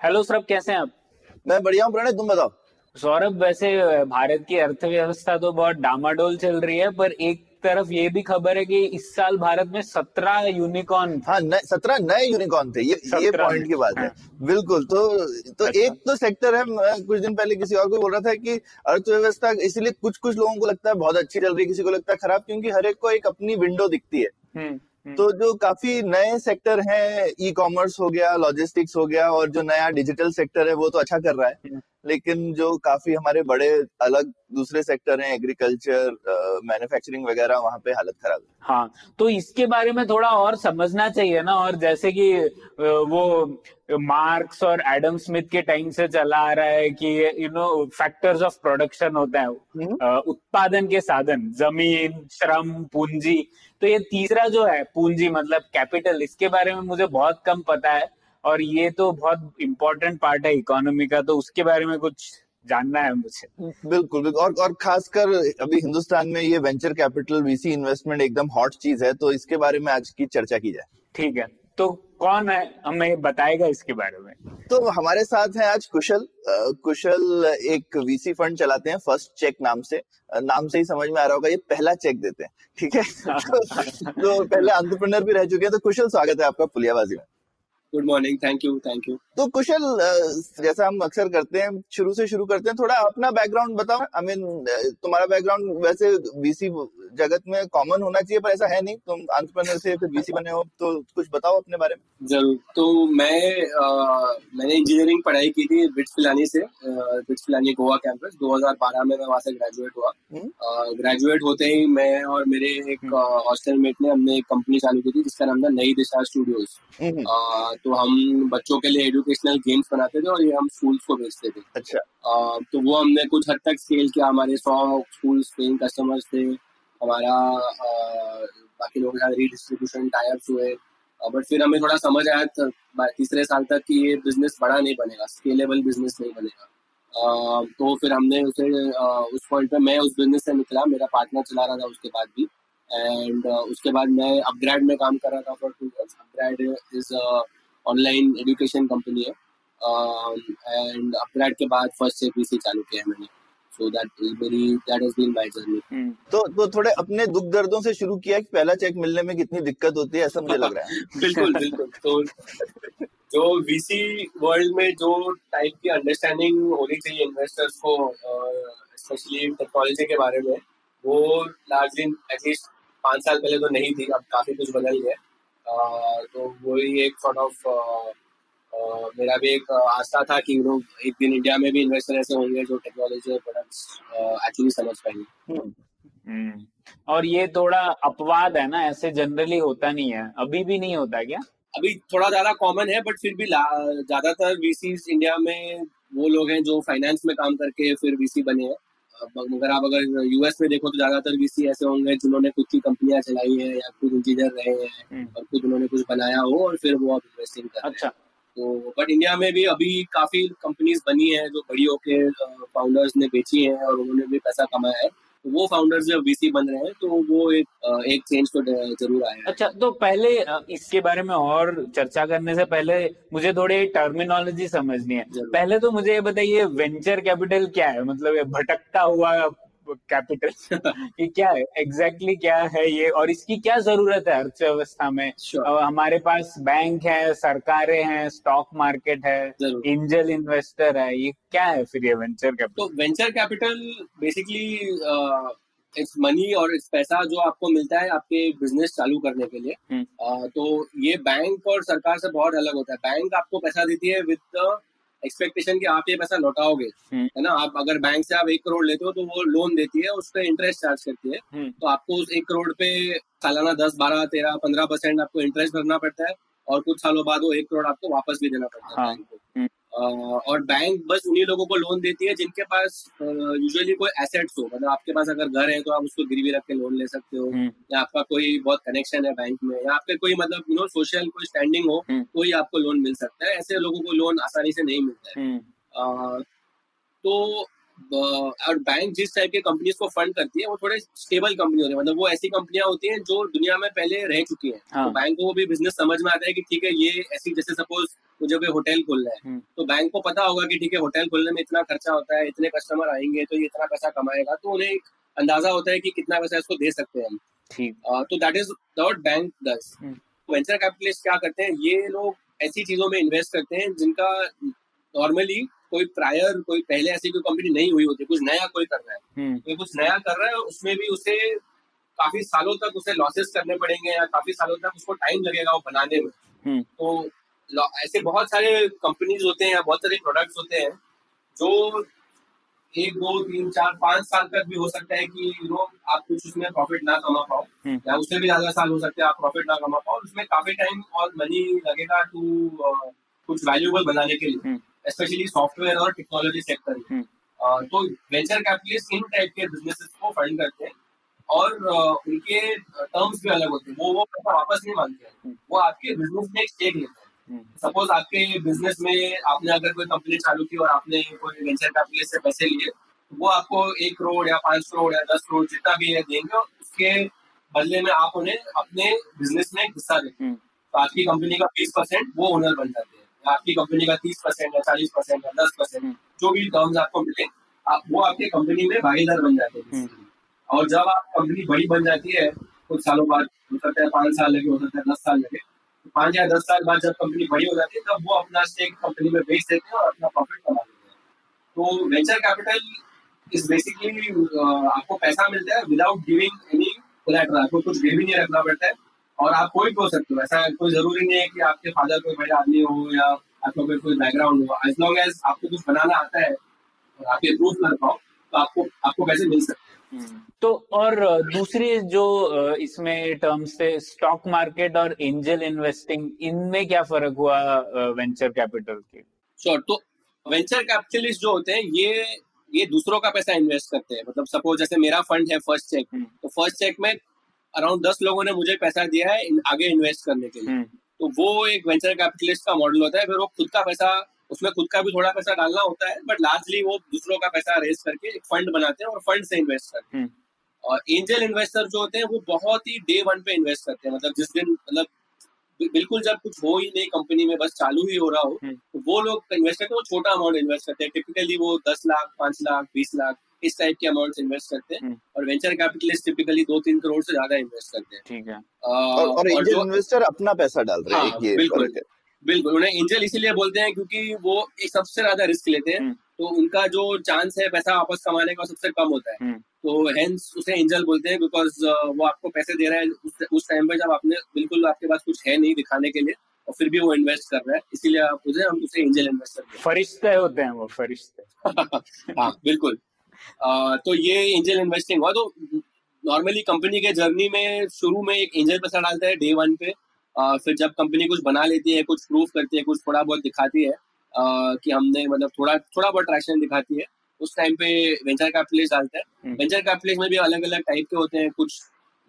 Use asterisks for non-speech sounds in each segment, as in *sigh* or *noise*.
Hello Saurabh कैसे हैं आप? मैं बढ़िया हूँ प्रणय तुम बताओ? सौरभ वैसे भारत की अर्थव्यवस्था तो बहुत डामाडोल चल रही है पर एक तरफ़ ये भी खबर है कि इस साल भारत में सत्रह यूनिकॉर्न हाँ सत्रह नए यूनिकॉर्न थे ये ये पॉइंट की बात है। हाँ। बिल्कुल तो तो अच्छा। एक तो सेक्टर है कुछ दिन पहले किसी और को बोल रहा था कि अर्थव्यवस्था इसलिए कुछ कुछ लोगों को लगता है बहुत अच्छी चल रही है किसी को लगता है खराब क्योंकि हर एक को एक अपनी विंडो दिखती है। हम्म, तो जो काफ़ी नए सेक्टर हैं ई कॉमर्स हो गया लॉजिस्टिक्स हो गया और जो नया डिजिटल सेक्टर है वो तो अच्छा कर रहा है हम्म। लेकिन जो काफ़ी हमारे बड़े अलग दूसरे सेक्टर हैं एग्रीकल्चर मैन्युफैक्चरिंग वगैरह वहाँ पे हालत खराब है हाँ तो इसके बारे में थोड़ा और समझना चाहिए ना और जैसे कि वो मार्क्स और एडम स्मिथ के टाइम से चला आ रहा है कि you know factors of production होता है हम्म। उत्पादन के साधन ज़मीन श्रम पूंजी तो ये तीसरा जो है पूंजी मतलब कैपिटल इसके बारे में मुझे बहुत कम पता है और ये तो बहुत इम्पोर्टेंट पार्ट है इकोनॉमी का तो उसके बारे में कुछ जानना है मुझे। बिल्कुल बिल्कुल। और और खासकर अभी हिंदुस्तान में ये वेंचर कैपिटल वीसी इन्वेस्टमेंट एकदम हॉट चीज़ है तो इसके बारे में आज की चर्चा की जाए। ठीक है तो कौन है? हमें बताएगा इसके बारे में। तो हमारे साथ है आज कुशल। कुशल एक वीसी फंड चलाते हैं फ़र्स्ट चेक नाम से। नाम से ही समझ में आ रहा होगा ये पहला चेक देते हैं ठीक है? *laughs* तो, तो पहले अंतरप्रनर भी रह चुके हैं तो कुशल स्वागत है आपका पुलियाबाजी में। Good morning thank you thank you तो कुशल जैसा हम अक्सर करते हैं शुरू से शुरू करते हैं थोड़ा अपना बैकग्राउंड बताओ। आई मीन तुम्हारा बैकग्राउंड वैसे वीसी जगत में कॉमन होना चाहिए पर ऐसा है नहीं। तुम एंटरप्रेन्योर से फिर वीसी बने हो तो कुछ बताओ अपने बारे में। ज़रूर। तो मैं अ, मैंने इंजीनियरिंग पढ़ाई की थी बिट्स पिलानी से बिट्स पिलानी गोवा कैंपस 2012 में मैं वहाँ से ग्रेजुएट हुआ। हम्म। ग्रेजुएट होते ही मैं और मेरे एक हॉस्टल मेट ने हमने एक कंपनी चालू की थी जिसका नाम था नई दिशा स्टूडियोज हम्म, तो हम बच्चों के लिए एजुकेशनल गेम्स बनाते थे और ये हम स्कूल्स को बेचते थे। अच्छा। अ, तो वो हमने कुछ हद तक स्केल किया। हमारे सौ स्कूल पेइंग कस्टमर्स थे हमारा बाकी लोगों के साथ रीडिस्ट्रीब्यूशन टाइप्स हुए। बट फिर हमें थोड़ा समझ आया तीसरे साल तक कि ये बिज़नेस बड़ा नहीं बनेगा स्केलेबल बिज़नेस नहीं बनेगा। तो फिर हमने उसे उस पॉइंट पे मैं उस बिज़नेस से निकला मेरा पार्टनर चला रहा था उसके बाद भी। एंड उसके बाद मैं अपग्रेड में काम कर रहा था for two years upGrad is online education company है। एंड अपग्रेड के बाद फ़र्स्ट से पीसी चालू किया है मैंने। So that is very that has been my journey तो तो थोड़े अपने दुख दर्दों से शुरू किया कि पहला चेक मिलने में कितनी दिक्कत होती है ऐसा मुझे लग रहा है। *laughs* बिल्कुल बिल्कुल। तो जो वीसी वर्ल्ड में जो टाइप की अंडरस्टैंडिंग होनी चाहिए इन्वेस्टर्स को स्पेशली टेक्नोलॉजी के बारे में वो लार्जली एटलीस्ट पाँच साल पहले तो नहीं थी अब काफ़ी कुछ बदल गया तो वही एक सॉर्ट ऑफ़ मेरा भी एक आस्था था कि लोग एक दिन इंडिया में भी इन्वेस्टर ऐसे होंगे जो टेक्नोलॉजी और प्रोडक्ट्स एक्चुअली समझ पाएँगे। हम्म, हम्म। और ये थोड़ा अपवाद है ना ऐसे जनरली होता नहीं है। अभी भी नहीं होता क्या? अभी थोड़ा ज़्यादा कॉमन है बट फिर भी ला- ज़्यादातर वीसीज इंडिया में वो लोग हैं जो फाइनेंस में काम करके फिर वीसी बने हैं। अगर आप अगर यूएस में देखो तो ज़्यादातर वीसी ऐसे होंगे जिन्होंने खुद की कंपनियाँ चलाई है या खुद इंजीनियर रहे हैं हम्म। और खुद उन्होंने कुछ बनाया हो और फिर वो अब इन्वेस्टिंग कर अच्छा। तो बट इंडिया में भी अभी काफ़ी कंपनीज़ बनी है जो बड़ी होके फाउंडर्स ने बेची है और उन्होंने भी पैसा कमाया है। वो फाउंडर्स जब वीसी बन रहे हैं तो वो एक एक चेंज तो ज़रूर आया है। अच्छा तो पहले इसके बारे में और चर्चा करने से पहले मुझे थोड़ी टर्मिनोलॉजी समझनी है। पहले तो मुझे ये बताइए वेंचर कैपिटल क्या है? मतलब ये भटकता हुआ *laughs* कैपिटल ये क्या है एग्जैक्टली exactly क्या है ये? और इसकी क्या ज़रूरत है अर्थव्यवस्था में? Sure. हमारे पास बैंक है सरकारें हैं स्टॉक मार्केट है एंजल इन्वेस्टर है ये क्या है फिर ये वेंचर कैपिटल तो venture capital basically it's money और इट्स पैसा जो आपको मिलता है आपके बिज़नेस चालू करने के लिए। हम्म। अह, तो ये बैंक और सरकार से बहुत अलग होता है। बैंक आपको पैसा देती है विद एक्सपेक्टेशन कि आप ये पैसा लौटाओगे हम्म। है ना आप अगर बैंक से आप एक करोड़ लेते हो तो वो लोन देती है उस पर इंटरेस्ट चार्ज करती है हम्म। तो आपको उस एक करोड़ पे सालाना दस बारह तेरह पंद्रह परसेंट आपको इंटरेस्ट भरना पड़ता है और कुछ सालों बाद वो एक करोड़ आपको वापस भी देना पड़ता है हाँ, बैंक को हम्म। अ, और बैंक बस उन्हीं लोगों को लोन देती है जिनके पास यूजुअली कोई एसेट्स हो। मतलब आपके पास अगर घर है तो आप उसको गिरवी रख के लोन ले सकते हो। हम्म, या आपका कोई बहुत कनेक्शन है बैंक में या आपके कोई मतलब यू नो सोशल कोई स्टैंडिंग हो हम्म। तो ही आपको लोन मिल सकता है। ऐसे लोगों को लोन आसानी से नहीं मिलता है। हम्म, तो और बैंक जिस टाइप के कंपनीज़ को फंड करती है वो थोड़े स्टेबल कंपनी होती है मतलब वो ऐसी कंपनियाँ होती हैं जो दुनिया में पहले रह चुकी हैं हाँ। तो बैंक को भी बिज़नेस समझ में आता है कि ठीक है ये ऐसी जैसे सपोज़ मुझे कोई होटल खोलना है हम्म। तो बैंक को पता होगा कि ठीक है होटल खोलने में इतना खर्चा होता है इतने कस्टमर आएँगे तो ये इतना पैसा कमाएगा तो उन्हें एक अंदाज़ा होता है कि कितना पैसा इसको दे सकते हैं हम तो that is what bank hmm. Venture capitalist क्या करते हैं ये लोग ऐसी चीज़ों में इन्वेस्ट करते हैं जिनका नॉर्मली कोई प्रायर कोई पहले ऐसी कोई कंपनी नहीं हुई होती कुछ नया कोई कर रहा है। कोई कुछ नया कर रहा है उसमें भी उसे काफ़ी सालों तक उसे लॉसेस करने पड़ेंगे या काफ़ी सालों तक उसको टाइम लगेगा वो बनाने में। हम्म, तो ऐसे बहुत सारे कंपनीज़ होते हैं या बहुत सारे प्रोडक्ट्स होते हैं जो एक दो तीन चार पाँच साल तक भी हो सकता है कि यू नो आप कुछ उसमें प्रॉफिट ना कमा पाओ। हम्म। या उससे भी ज़्यादा साल हो सकते हैं आप प्रॉफिट ना कमा पाओ उसमें काफ़ी टाइम और मनी लगेगा टू कुछ वैल्यूएबल बनाने के लिए। स्पेशली सॉफ्टवेयर और टेक्नोलॉजी सेक्टर में। हम्म। तो वेंचर कैपिटलिस्ट इन टाइप के बिजनेसेस को फंड करते हैं और उनके टर्म्स भी अलग होते हैं। वो वो पैसा वापस नहीं मांगते हैं। हम्म। वो आपके बिज़नेस में एक स्टेक लेते हैं। हम्म, सपोज़ आपके बिज़नेस में आपने अगर कोई कंपनी चालू की और आपने कोई वेंचर कैपिटलिस्ट से पैसे लिए तो वो आपको एक करोड़ या पाँच करोड़ या दस करोड़ जितना भी है देंगे उसके बदले में आप उन्हें अपने बिज़नेस में हिस्सा देते हैं हम्म, तो आपकी कंपनी का बीस परसेंट वो ओनर बन जाते हैं। आपकी कंपनी का तीस परसेंट या चालीस परसेंट या दस परसेंट हम्म। जो भी टर्म्स आपको मिले आप वो आपकी कंपनी में भागीदार बन जाते हैं हम्म। और जब आप कंपनी बड़ी बन जाती है कुछ सालों बाद हो सकता है पाँच साल लगे हो सकता है दस साल लगे तो पाँच या दस साल बाद जब कंपनी बड़ी हो जाती है तब वो अपना स्टेक कंपनी में बेच देते हैं और अपना प्रॉफिट कमा लेते हैं तो वेंचर कैपिटल इज़ बेसिकली आपको पैसा मिलता है विदाउट गिविंग एनी कोलैटरल आपको कुछ गिरवी नहीं रखना पड़ता है और आप कोई भी हो सकते हो। ऐसा कोई ज़रूरी नहीं है कि आपके फादर कोई बड़े आदमी हो या आपका कोई कोई बैकग्राउंड हो। एज लॉन्ग एज आपको कुछ बनाना आता है और आप ये प्रूव कर पाओ तो आपको आपको पैसे मिल सकते हैं। हम्म। तो और दूसरी जो इसमें टर्म्स थे स्टॉक मार्केट और एंजल इन्वेस्टिंग इनमें क्या फ़र्क हुआ वेंचर कैपिटल के? श्योर तो वेंचर कैपिटलिस्ट जो होते हैं ये ये दूसरों का पैसा इन्वेस्ट करते हैं। मतलब सपोज़ जैसे मेरा फंड है फ़र्स्ट चेक हम्म। तो फ़र्स्ट चेक में अराउंड दस लोगों ने मुझे पैसा दिया है इन- आगे इन्वेस्ट करने के लिए। हम्म, तो वो एक वेंचर कैपिटलिस्ट का मॉडल होता है फिर वो खुद का पैसा उसमें खुद का भी थोड़ा पैसा डालना होता है बट लार्जली वो दूसरों का पैसा रेज करके एक फंड बनाते हैं और फंड से इन्वेस्ट करते हैं। हम्म, और एंजल इन्वेस्टर जो होते हैं वो बहुत ही डे वन पे इन्वेस्ट करते हैं। मतलब जिस दिन मतलब बिल्कुल जब कुछ हो ही नहीं कंपनी में बस चालू ही हो रहा हो हम्म। तो वो लोग इन्वेस्ट करते हैं वो छोटा अमाउंट इन्वेस्ट करते हैं। टिपिकली वो दस लाख पाँच लाख बीस लाख इस टाइप के अमाउंट इन्वेस्ट करते हैं हम्म। और वेंचर कैपिटलिस्ट टिपिकली दो तीन करोड़ से ज़्यादा इन्वेस्ट करते हैं। ठीक है। और, और एंजल जो इन्वेस्टर अपना पैसा डाल रहे हैं हाँ, बिल्कुल। बिल्कुल उन्हें एंजल इसीलिए बोलते हैं क्योंकि वो एक सबसे ज़्यादा रिस्क लेते हैं। हम्म। तो उनका जो चांस है पैसा वापस कमाने का सबसे कम होता है। हम्म, तो हेंस उसे एंजल बोलते हैं बिकॉज़ वो आपको पैसे दे रहा है उस, टाइम पे जब आपने बिल्कुल आपके पास कुछ है नहीं दिखाने के लिए और फिर भी वो इन्वेस्ट कर रहा है इसीलिए आप उसे हम उसे एंजल इन्वेस्टर फरिश्ते होते हैं वो फरिश्ते। *laughs* हाँ बिल्कुल। तो ये एंजल इन्वेस्टिंग हुआ। तो नॉर्मली कंपनी के जर्नी में शुरू में एक एंजल पैसा डालता है डे वन पे। फिर जब कंपनी कुछ बना लेती है कुछ प्रूफ करती है कुछ थोड़ा बहुत दिखाती है कि हमने मतलब थोड़ा थोड़ा बहुत ट्रैक्शन दिखाती है उस टाइम पे वेंचर कैपिटलिस्ट डालते है। वेंचर कैपिटलिस्ट में भी अलग अलग टाइप के होते हैं। कुछ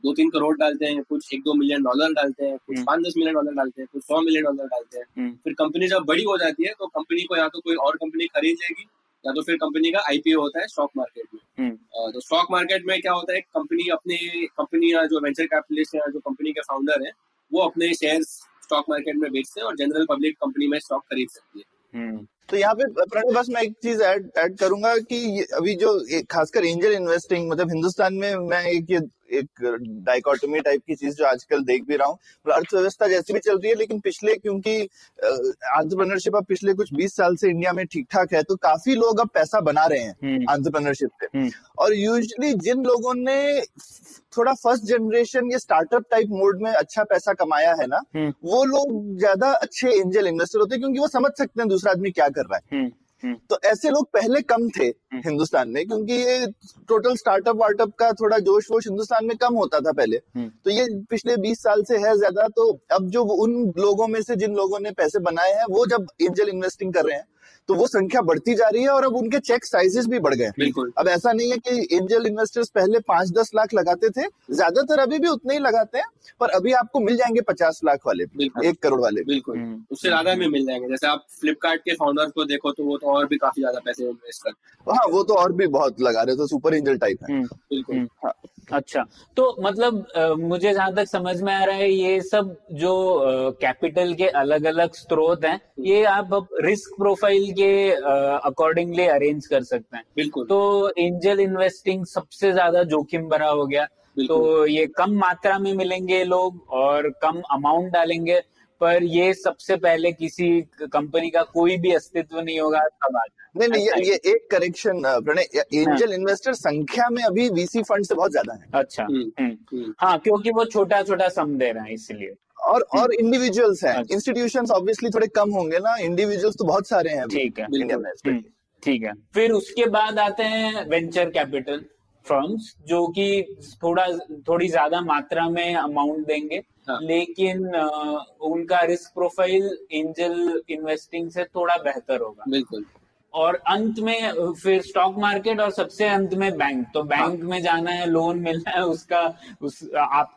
दो तीन करोड़ डालते हैं कुछ एक दो मिलियन डॉलर डालते हैं कुछ। पाँच दस मिलियन डॉलर डालते हैं कुछ सौ मिलियन डॉलर डालते हैं। हम्म, फिर कंपनी जब बड़ी हो जाती है तो कंपनी को या तो कोई और कंपनी खरीद लेगी या तो फिर कंपनी का आईपीओ होता है स्टॉक मार्केट में। हम्म, तो स्टॉक मार्केट में क्या होता है कंपनी अपने कंपनी या जो वेंचर कैपिटलिस्ट है जो कंपनी के फाउंडर है वो अपने शेयर स्टॉक मार्केट में बेचते हैं और जनरल पब्लिक कंपनी में स्टॉक खरीद सकती है। हम्म, तो यहाँ पे प्रणय बस मैं एक चीज़ ऐड ऐड करूँगा कि अभी जो खासकर एंजल इन्वेस्टिंग मतलब हिंदुस्तान में मैं एक ये एक डाइकोटमी टाइप की चीज़ जो आजकल देख भी रहा हूँ। मतलब अर्थव्यवस्था जैसी भी चल रही है लेकिन पिछले क्योंकि आंट्रप्रनरशिप अब पिछले कुछ 20 साल से इंडिया में ठीक ठाक है तो काफ़ी लोग अब पैसा बना रहे हैं हम्म, आंट्रप्रनरशिप से हम्म, और यूजली जिन लोगों ने थोड़ा फ़र्स्ट जनरेशन ये स्टार्टअप टाइप मोड में अच्छा पैसा कमाया है ना हम्म, वो लोग ज़्यादा अच्छे एंजल इन्वेस्टर होते हैं क्योंकि वो समझ सकते हैं दूसरा आदमी क्या कर रहा है। हम्म, हम्म। तो ऐसे लोग पहले कम थे हम्म। हिंदुस्तान में क्योंकि ये टोटल स्टार्टअप वार्टअप का थोड़ा जोश वोश हिंदुस्तान में कम होता था पहले हम्म। तो ये पिछले 20 साल से है ज़्यादा तो अब जो उन लोगों में से जिन लोगों ने पैसे बनाए हैं वो जब एंजल इन्वेस्टिंग कर रहे हैं तो वो संख्या बढ़ती जा रही है और अब उनके चेक साइजेस भी बढ़ गए बिल्कुल। अब ऐसा नहीं है कि एंजल इन्वेस्टर्स पहले पाँच दस लाख लगाते थे ज़्यादातर अभी भी उतने ही लगाते हैं पर अभी आपको मिल जाएँगे पचास लाख वाले एक करोड़ वाले बिल्कुल। हम्म। उससे ज़्यादा में मिल जाएँगे। जैसे आप फ्लिपकार्ट के फाउंडर को देखो तो वो तो और भी काफ़ी ज़्यादा पैसे इन्वेस्ट करते हाँ वो तो और भी बहुत लगा रहे थे सुपर एंजल टाइप है। हम्म, बिल्कुल। हम्म। अच्छा तो मतलब मुझे जहाँ तक समझ में आ रहा है ये सब जो कैपिटल के अलग अलग स्रोत हैं ये आप अब रिस्क प्रोफ़ाइल के अकॉर्डिंगली अरेंज कर सकते हैं। बिल्कुल। तो एंजल इन्वेस्टिंग सबसे ज़्यादा जोखिम भरा हो गया। तो ये कम मात्रा में मिलेंगे लोग और कम अमाउंट डालेंगे। पर ये सबसे पहले किसी कंपनी का कोई भी अस्तित्व नहीं होगा तब आ जाए नहीं नहीं ये, ये एक करेक्शन प्रणय एंजल इन्वेस्टर संख्या में अभी वीसी फंड से बहुत ज़्यादा है। अच्छा। हम्म, हम्म। हम्म, हाँ क्योंकि वो छोटा छोटा सम दे रहे हैं इसलिए। और और इंडिविजुअल्स हैं। इंस्टीट्यूशन ऑब्वियसली थोड़े कम होंगे ना। इंडिविजुअल्स तो बहुत सारे हैं ठीक है। ठीक है। फिर उसके बाद आते हैं वेंचर कैपिटल फर्म्स जो कि थोड़ा थोड़ी ज़्यादा मात्रा में अमाउंट देंगे। हाँ। लेकिन उनका रिस्क प्रोफ़ाइल एंजल इन्वेस्टिंग से थोड़ा बेहतर होगा। बिल्कुल। और अंत में फिर स्टॉक मार्केट और सबसे अंत में बैंक तो बैंक में जाना है लोन मिलना है उसका उस आप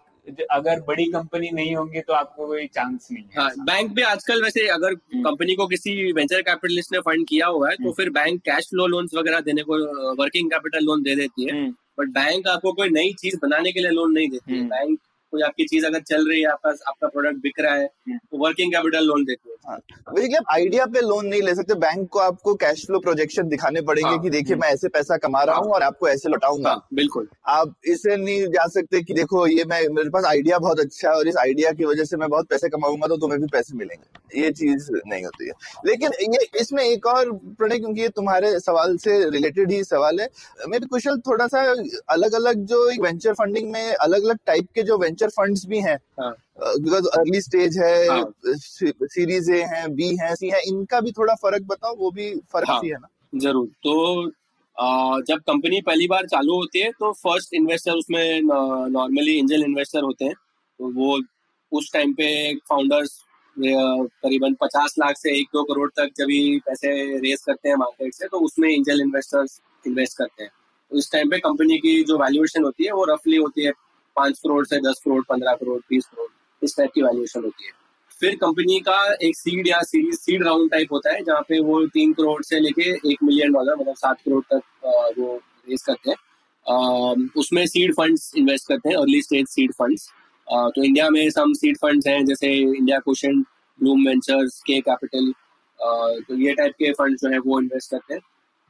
अगर बड़ी कंपनी नहीं होंगी तो आपको कोई चांस नहीं है। हाँ बैंक भी आजकल वैसे अगर हम्म। कंपनी को किसी वेंचर कैपिटलिस्ट ने फंड किया हुआ है तो हम्म। फिर बैंक कैश फ्लो लोन्स वगैरह देने को वर्किंग कैपिटल लोन दे देती है। हम्म, बट बैंक आपको कोई नई चीज़ बनाने के लिए लोन नहीं देती है। हम्म। बैंक कोई आपकी चीज़ अगर चल रही है आपका आपका प्रोडक्ट बिक रहा है हम्म। तो वर्किंग कैपिटल लोन देती है आइडिया पे लोन नहीं ले सकते बैंक को आपको कैश फ्लो प्रोजेक्शन दिखाने पड़ेंगे हाँ, कि देखिए मैं ऐसे पैसा कमा रहा हूँ और आपको ऐसे लौटाऊँगा। हाँ बिल्कुल। आप इसे नहीं जा सकते कि देखो ये मैं मेरे पास आइडिया बहुत अच्छा है और इस आइडिया की वजह से मैं बहुत पैसे कमाऊँगा तो तुम्हें भी पैसे मिलेंगे। ये चीज़ नहीं होती है। लेकिन ये इसमें एक और प्रणय क्योंकि ये तुम्हारे सवाल से रिलेटेड ही सवाल है। मेरे कुशल थोड़ा सा अलग अलग जो वेंचर फंडिंग में अलग अलग टाइप के जो वेंचर फंड्स भी हैं। बिकॉज़ अर्ली स्टेज है। सीरीज़ ए है बी है सी है इनका भी थोड़ा फ़र्क बताओ वो भी फ़र्क हाँ। है ना? ज़रूर। तो जब कंपनी पहली बार चालू होती है तो फ़र्स्ट इन्वेस्टर उसमें नॉर्मली एंजल इन्वेस्टर होते हैं। तो वो उस टाइम पे फाउंडर्स करीबन पचास लाख से एक दो करोड़ तक जब भी पैसे रेस करते हैं मार्केट से तो उसमें एंजल इन्वेस्टर्स इन्वेस्ट करते हैं। तो इस टाइम पे कंपनी की जो वैल्यूएशन होती है वो रफली होती है पाँच करोड़ से दस करोड़, पंद्रह करोड़ बीस करोड़, इस टाइप की वैल्यूएशन होती है। फिर कंपनी का एक सीड या सीरीज़ सीड राउंड टाइप होता है, जहाँ पे वो तीन करोड़ से लेके एक मिलियन डॉलर मतलब सात करोड़ तक वो रेस करते हैं। उसमें सीड फंड्स इन्वेस्ट करते हैं अर्ली स्टेज सीड फंड्स तो इंडिया में सम सीड फंड्स हैं, जैसे India Quotient Blume Ventures Kae Capital तो ये टाइप के फंड जो है वो इन्वेस्ट करते हैं।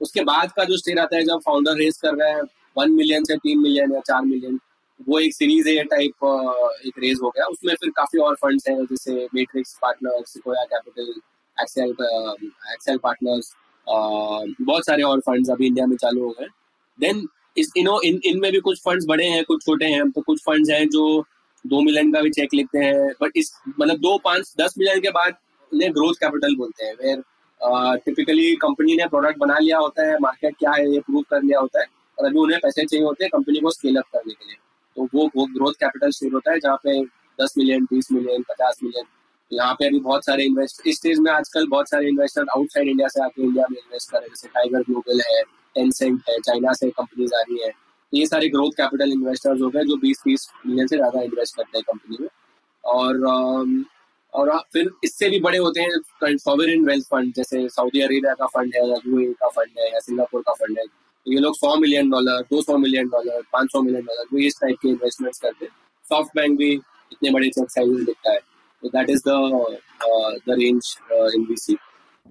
उसके बाद का जो स्टेज आता है, जब फाउंडर रेस कर रहा है वन मिलियन से तीन मिलियन या चार मिलियन वो एक सीरीज़ ए टाइप एक रेज हो गया। उसमें फिर काफ़ी और फंड्स हैं, जैसे Matrix Partners Sequoia Capital Accel Accel Partners बहुत सारे और फंड्स अभी इंडिया में चालू हो गए। देन इस इनो इन, इनमें भी कुछ फंड्स बड़े हैं, कुछ छोटे हैं। तो कुछ फंड्स हैं जो दो मिलियन का भी चेक लिखते हैं। बट इस मतलब दो पाँच, दस मिलियन के बाद उन्हें ग्रोथ कैपिटल बोलते हैं। वेर टिपिकली कंपनी ने प्रोडक्ट बना लिया होता है मार्केट क्या है, ये प्रूव कर लिया होता है। और अभी उन्हें पैसे चाहिए होते हैं कंपनी को स्केल अप करने के लिए। तो वो वो ग्रोथ कैपिटल स्टेज होता है जहाँ पे दस मिलियन बीस मिलियन पचास मिलियन यहाँ पे अभी बहुत सारे इन्वेस्ट इस स्टेज में आजकल बहुत सारे इन्वेस्टर आउटसाइड इंडिया से आके इंडिया में इन्वेस्ट कर रहे हैं। जैसे टाइगर ग्लोबल है टेंसेंट है चाइना से कंपनीज़ आ रही है। ये सारे ग्रोथ कैपिटल इन्वेस्टर्स हो गए जो बीस, तीस मिलियन से ज़्यादा इन्वेस्ट करते हैं कंपनी में। और और फिर इससे भी बड़े होते हैं सॉवरिन वेल्थ फंड जैसे सऊदी अरेबिया का फंड है, या यूए का फंड है, या सिंगापुर का फंड है। तो ये लोग सौ मिलियन डॉलर दो सौ मिलियन डॉलर पाँच सौ मिलियन डॉलर वो इस टाइप के इन्वेस्टमेंट्स करते हैं। सॉफ्ट बैंक भी इतने बड़े चेक साइज़ दिखता है। तो that is the the range in VC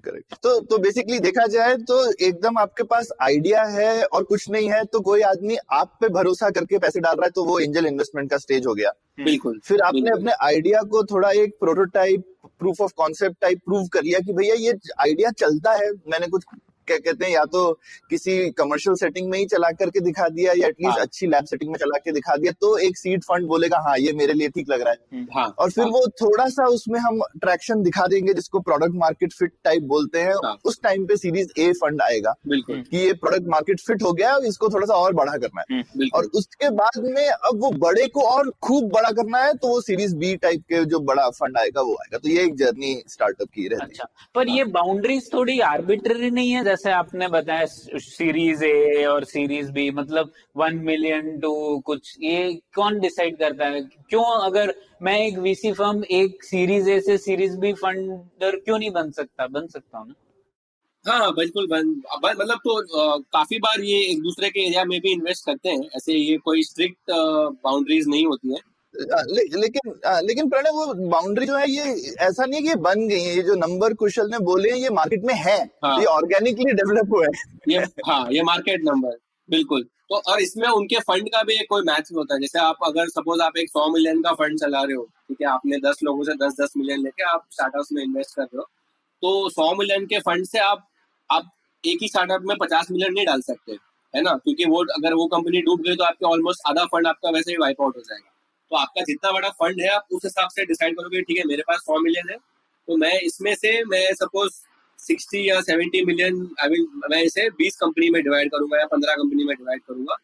correct तो तो बेसिकली देखा जाए तो एकदम आपके पास आइडिया है और कुछ नहीं है तो कोई आदमी आप पे भरोसा करके पैसे डाल रहा है तो वो एंजल इन्वेस्टमेंट का स्टेज हो गया। बिल्कुल। फिर आपने बिल्कुल। अपने आइडिया को थोड़ा एक prototype proof of concept type prove कर लिया कि भैया ये आइडिया चलता है मैंने कुछ क्या कहते हैं या तो किसी कमर्शियल सेटिंग में ही चला करके दिखा दिया या एटलीस्ट हाँ। अच्छी लैब सेटिंग में चला के दिखा दिया तो एक सीड फंड बोलेगा हाँ ये मेरे लिए ठीक लग रहा है। हाँ और फिर हाँ, वो थोड़ा सा उसमें हम ट्रैक्शन दिखा देंगे जिसको प्रोडक्ट मार्केट फिट टाइप बोलते हैं हाँ। उस टाइम पे सीरीज़ ए फंड आएगा बिल्कुल। कि ये प्रोडक्ट मार्केट फिट हो गया इसको थोड़ा सा और बड़ा करना है। और उसके बाद में अब वो बड़े को और खूब बड़ा करना है तो वो सीरीज़ बी टाइप के जो बड़ा फंड आएगा वो आएगा। तो ये एक जर्नी स्टार्टअप की रहती है। अच्छा पर ये बाउंड्रीज थोड़ी आर्बिट्ररी नहीं है जैसे आपने बताया सीरीज़ ए और सीरीज़ बी मतलब वन मिलियन टू कुछ ये कौन डिसाइड करता है? क्यों अगर मैं एक वीसी फर्म एक सीरीज़ ए से सीरीज़ बी फंडर क्यों नहीं बन सकता? बन सकता हूँ हाँ हाँ, बिल्कुल बन- मतलब तो अ, काफ़ी बार ये एक दूसरे के एरिया में भी इन्वेस्ट करते हैं। ऐसे ये कोई स्ट्रिक्ट बाउंड्रीज नहीं होती है। आ, ले, लेकिन लेकिन प्रणय वो बाउंड्री जो है ये ऐसा नहीं है कि ये बन गई है ये जो नंबर कुशल ने बोले ये मार्केट में है हाँ। ये ऑर्गेनिकली डेवलप हुआ है। ये हाँ ये मार्केट नंबर बिल्कुल। तो और इसमें उनके फंड का भी एक कोई मैच होता। है जैसे आप अगर सपोज़ आप एक सौ मिलियन का फंड चला रहे हो ठीक है आपने दस लोगों से दस दस मिलियन लेके आप स्टार्टअप में इन्वेस्ट कर रहे हो तो सौ मिलियन के फंड से आप आप एक ही स्टार्टअप में पचास मिलियन नहीं डाल सकते है ना? क्योंकि वो अगर वो कंपनी डूब गई तो आपके ऑलमोस्ट आधा फंड आपका वैसे ही वाइप आउट हो जाएगा। तो आपका जितना बड़ा फंड है, आप उस हिसाब से डिसाइड करोगे, ठीक है, मेरे पास सौ मिलियन है। तो मैं इसमें से, मैं सपोज़ सिक्सटी या सेवेंटी मिलियन आई विल मैं इसे बीस कंपनी में डिवाइड करूँगा या पंद्रह कंपनी में डिवाइड करूँगा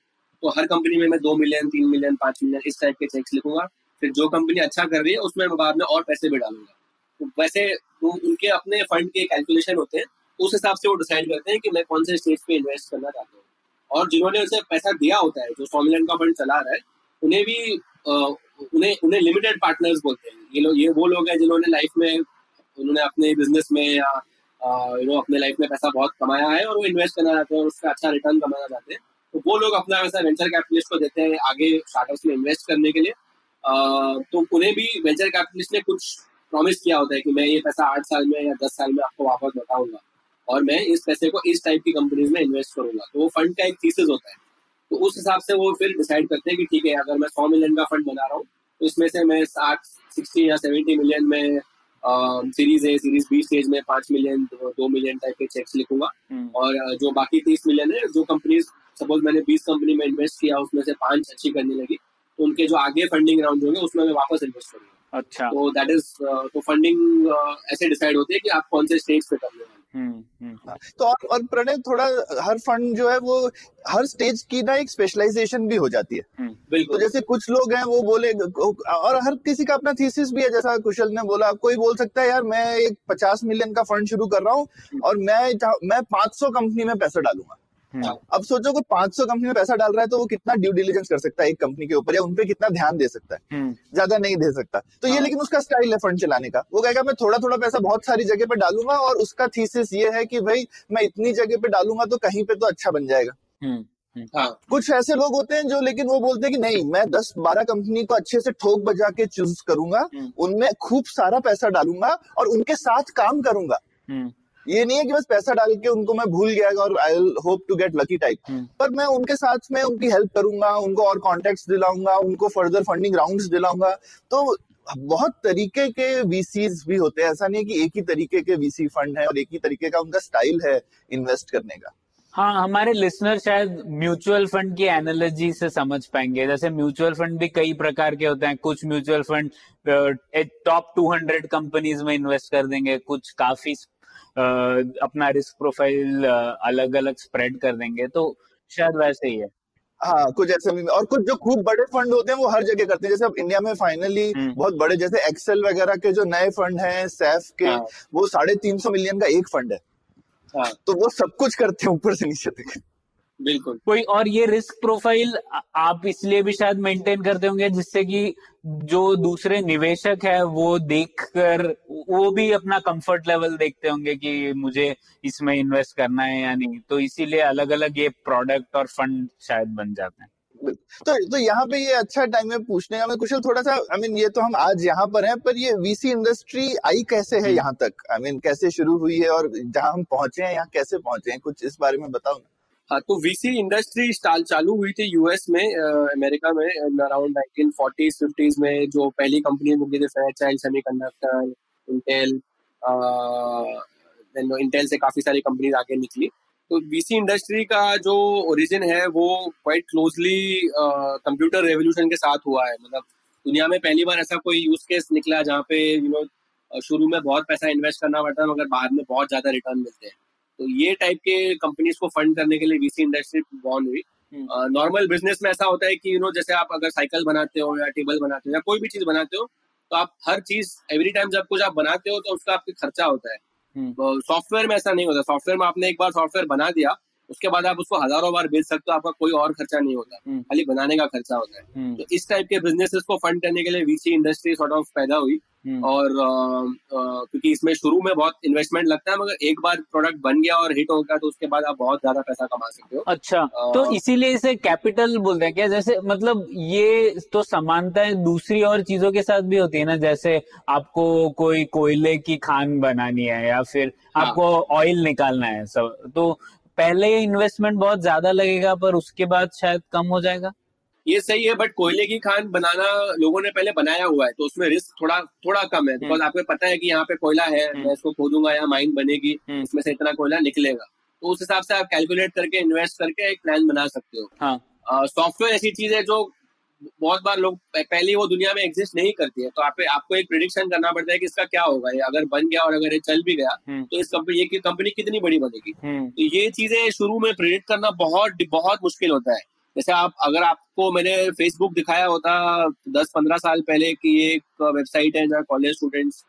तो हर कंपनी में मैं दो मिलियन तीन मिलियन पाँच मिलियन इस टाइप के चेक्स लिखूँगा। फिर जो कंपनी अच्छा कर रही है, उसमें मैं बाद में और पैसे भी डालूँगा। तो वैसे वो उनके अपने फंड के कैलकुलेशन होते हैं, उस हिसाब से वो डिसाइड करते हैं कि मैं कौन से स्टेज पे इन्वेस्ट करना चाहता हूँ। और जिन्होंने उसे पैसा दिया होता है, जो सौ मिलियन का फंड चला रहा है, उन्हें भी उन्हें उन्हें लिमिटेड पार्टनर्स बोलते हैं। ये लोग ये वो लोग हैं जिन्होंने लाइफ में, उन्होंने अपने बिज़नेस में या यू नो अपने लाइफ में पैसा बहुत कमाया है और वो इन्वेस्ट करना चाहते हैं और उसका अच्छा रिटर्न कमाना चाहते हैं। तो वो लोग अपना वैसा वेंचर कैपिटलिस्ट को देते हैं आगे स्टार्टअप्स में इन्वेस्ट करने के लिए। तो उन्हें भी वेंचर कैपिटलिस्ट ने कुछ प्रॉमिस किया होता है कि मैं ये पैसा आठ साल में या दस साल में आपको वापस बताऊँगा और मैं इस पैसे को इस टाइप की कंपनीज़ में इन्वेस्ट करूँगा। तो वो फंड का एक थीसिस होता है। तो उस हिसाब से वो फिर डिसाइड करते हैं कि ठीक है अगर मैं सौ मिलियन का फंड बना रहा हूँ तो इसमें से मैं साठ सिक्सटी या सेवेंटी मिलियन में series A series B stage में पाँच मिलियन दो मिलियन टाइप के चेक्स लिखूँगा। हम्म, और जो बाकी तीस मिलियन है जो कंपनीज़ सपोज़ मैंने बीस कंपनी में इन्वेस्ट किया उसमें से पाँच अच्छी करने लगी तो उनके जो आगे फंडिंग राउंड होंगे उसमें मैं वापस इन्वेस्ट करूँगा। अच्छा। तो दैट इज़ तो फंडिंग ऐसे डिसाइड होती है कि आप कौन से स्टेज पे करने वाले हैं। हम्म, हम्म, तो और, और प्रणय थोड़ा हर फंड जो है वो हर स्टेज की ना एक स्पेशलाइजेशन भी हो जाती है। हम्म, तो बिल्कुल जैसे कुछ लोग हैं वो बोले और हर किसी का अपना थीसिस भी है जैसा कुशल ने बोला। कोई बोल सकता है यार मैं एक पचास मिलियन का फंड शुरू कर रहा हूँ और मैं मैं पाँच सौ कंपनी में पैसा डालूँगा। अब सोचो कोई 500 कंपनी में पैसा डाल रहा है तो वो कितना ड्यू डिलीजेंस कर सकता है एक कंपनी के ऊपर या उनपे कितना ध्यान दे सकता है? हम्म, ज़्यादा नहीं दे सकता। तो ये हाँ। लेकिन उसका स्टाइल है फंड चलाने का। वो कहेगा मैं थोड़ा थोड़ा पैसा बहुत सारी जगह पे डालूँगा और उसका थीसिस ये है कि भाई मैं इतनी जगह पे डालूँगा तो कहीं पे तो अच्छा बन जाएगा। हम्म, हाँ। कुछ ऐसे लोग होते हैं जो लेकिन वो बोलते हैं कि नहीं मैं दस बारह कंपनी को अच्छे से ठोक बजा के चूज़ करूँगा हम्म। उनमें खूब सारा पैसा डालूँगा और उनके साथ काम करूँगा। हम्म, ये नहीं है कि बस पैसा डाल के उनको मैं भूल गया और I hope to get lucky type. पर मैं उनके साथ में उनकी हेल्प करूँगा उनको और कॉन्टेक्ट दिलाऊँगा उनको फर्दर फंडिंग राउंड्स दिलाऊँगा। तो बहुत तरीके के वीसीज भी होते हैं। ऐसा नहीं है कि एक ही तरीके के वीसी फंड है और एक ही तरीके का उनका स्टाइल है इन्वेस्ट करने का। हाँ हमारे लिसनर शायद म्यूचुअल फंड की एनालॉजी से समझ पाएँगे। जैसे म्यूचुअल फंड भी कई प्रकार के होते हैं। कुछ म्यूचुअल फंड टॉप 200 कंपनीज़ में इन्वेस्ट कर देंगे कुछ काफ़ी अपना रिस्क प्रोफ़ाइल अलग अलग स्प्रेड कर देंगे तो शायद वैसे ही है। हाँ कुछ ऐसे भी और कुछ जो खूब बड़े फंड होते हैं वो हर जगह करते हैं। जैसे अब इंडिया में फाइनली हम्म। बहुत बड़े जैसे एक्सेल वगैरह के जो नए फंड हैं सैफ के हाँ। वो साढ़े तीन सौ मिलियन का एक फंड है। हाँ। तो वो सब कुछ करते हैं ऊपर से नीचे तक। बिल्कुल। कोई और ये रिस्क प्रोफ़ाइल आप इसलिए भी शायद मेंटेन करते होंगे जिससे कि जो दूसरे निवेशक है वो देखकर वो भी अपना कंफर्ट लेवल देखते होंगे कि मुझे इसमें इन्वेस्ट करना है या नहीं। तो इसीलिए अलग अलग ये प्रोडक्ट और फंड शायद बन जाते हैं। तो तो यहाँ पे ये अच्छा टाइम है पूछने का मैं कुशल थोड़ा सा आई मीन ये तो हम आज यहाँ पर हैं पर ये वीसी इंडस्ट्री आई कैसे है। यहाँ तक? आई मीन कैसे शुरू हुई है और जहाँ हम पहुँचे हैं यहाँ कैसे पहुँचे हैं? कुछ इस बारे में बताओ ना। हाँ तो वीसी इंडस्ट्री चालू हुई थी यूएस में अमेरिका में अराउंड 1940s 50s में जो पहली कंपनी मुझे थे फेयरचाइल्ड सेमीकंडक्टर इंटेल इंटेल से काफ़ी सारी कंपनीज़ आगे निकली। तो वीसी इंडस्ट्री का जो ओरिजिन है वो क्वाइट क्लोजली कंप्यूटर रेवोल्यूशन के साथ हुआ है। मतलब दुनिया में पहली बार ऐसा कोई यूज़ केस निकला जहाँ पे यू you नो know, शुरू में बहुत पैसा इन्वेस्ट करना पड़ता है मगर बाद में बहुत ज़्यादा रिटर्न मिलते हैं। तो ये टाइप के कंपनीज़ को फंड करने के लिए वीसी इंडस्ट्री बॉर्न हुई नॉर्मल हम्म। बिज़नेस में ऐसा होता है कि यू नो जैसे आप अगर साइकिल बनाते हो या टेबल बनाते हो या कोई भी चीज़ बनाते हो तो आप हर चीज़ एवरी टाइम जब कुछ आप बनाते हो तो उसका आपके खर्चा होता है हम्म। सॉफ्टवेयर में ऐसा नहीं होता सॉफ्टवेयर में आपने एक बार सॉफ्टवेयर बना दिया उसके बाद आप उसको हज़ारों बार बेच सकते हो आपका कोई और खर्चा नहीं होता। हम्म। खाली बनाने का खर्चा होता है। हम्म, तो इस टाइप के बिजनेसेस को फंड करने के लिए वीसी इंडस्ट्री सॉर्ट ऑफ़ पैदा हुई। हम्म। और क्योंकि इसमें शुरू में बहुत इन्वेस्टमेंट लगता है मगर एक बार प्रोडक्ट बन गया और हिट हो गया तो उसके बाद आप बहुत ज़्यादा पैसा कमा सकते हो। अच्छा अ, तो इसीलिए इसे कैपिटल बोलते हैं क्या? जैसे मतलब ये तो समानताएँ दूसरी और चीज़ों के साथ भी होती है ना? जैसे आपको कोई कोयले की खान बनानी है या फिर हाँ। आपको ऑयल निकालना है सब। तो पहले इन्वेस्टमेंट बहुत ज़्यादा लगेगा पर उसके बाद शायद कम हो जाएगा। ये सही है बट कोयले की खान बनाना लोगों ने पहले बनाया हुआ है तो उसमें रिस्क थोड़ा थोड़ा कम है। बिकॉज़ आपको पता है कि यहाँ पे कोयला है हम्म। मैं इसको खोदूँगा या माइन बनेगी हम्म। इसमें से इतना कोयला निकलेगा। तो उस हिसाब से आप कैलकुलेट करके इन्वेस्ट करके एक प्लान बना सकते हो। हाँ। सॉफ्टवेयर ऐसी चीज़ है जो बहुत बार लोग पहले वो दुनिया में एग्जिस्ट नहीं करती है। तो आप आपको एक प्रिडिक्शन करना पड़ता है कि इसका क्या होगा? ये अगर बन गया और अगर ये चल भी गया हम्म। तो इस कंपनी ये कंपनी कितनी बड़ी बनेगी? हम्म। तो ये चीज़ें शुरू में प्रिडिक्ट करना बहुत बहुत मुश्किल होता है। जैसे आप अगर आपको मैंने फेसबुक दिखाया होता दस पंद्रह साल पहले कि ये एक वेबसाइट है जहाँ कॉलेज स्टूडेंट्स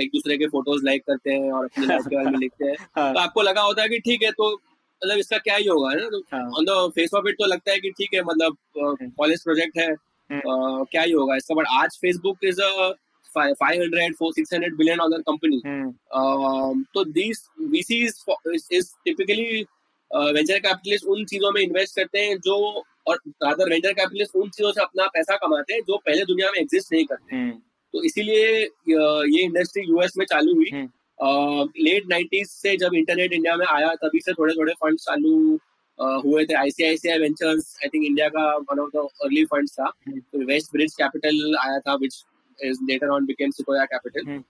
एक दूसरे के फ़ोटोज़ लाइक करते हैं और अपने *laughs* लाइफ के बारे में लिखते हैं। हाँ, तो आपको लगा होता है कि ठीक है तो मतलब इसका क्या ही होगा ना? On the face of it तो लगता है कि ठीक है मतलब कॉलेज प्रोजेक्ट है क्या ही होगा इसका? बट आज Facebook is a 500 600 billion dollar company hmm, Um, तो this VCs is typically venture capitalist उन चीज़ों में इन्वेस्ट करते हैं जो और रादर वेंचर कैपिटलिस्ट उन चीज़ों से अपना पैसा कमाते हैं जो पहले दुनिया में एग्जिस्ट नहीं करते। हम्म, तो इसीलिए ये इंडस्ट्री यूएस में चालू हुई। हम्म। लेट नाइन्टीज से जब इंटरनेट इंडिया में आया तभी से थोड़े थोड़े फंड चालू हुए थे। ICICI Ventures I think India का one of the early funds था। वेस्ट ब्रिज कैपिटल आया था which is later on became Sequoia Capital.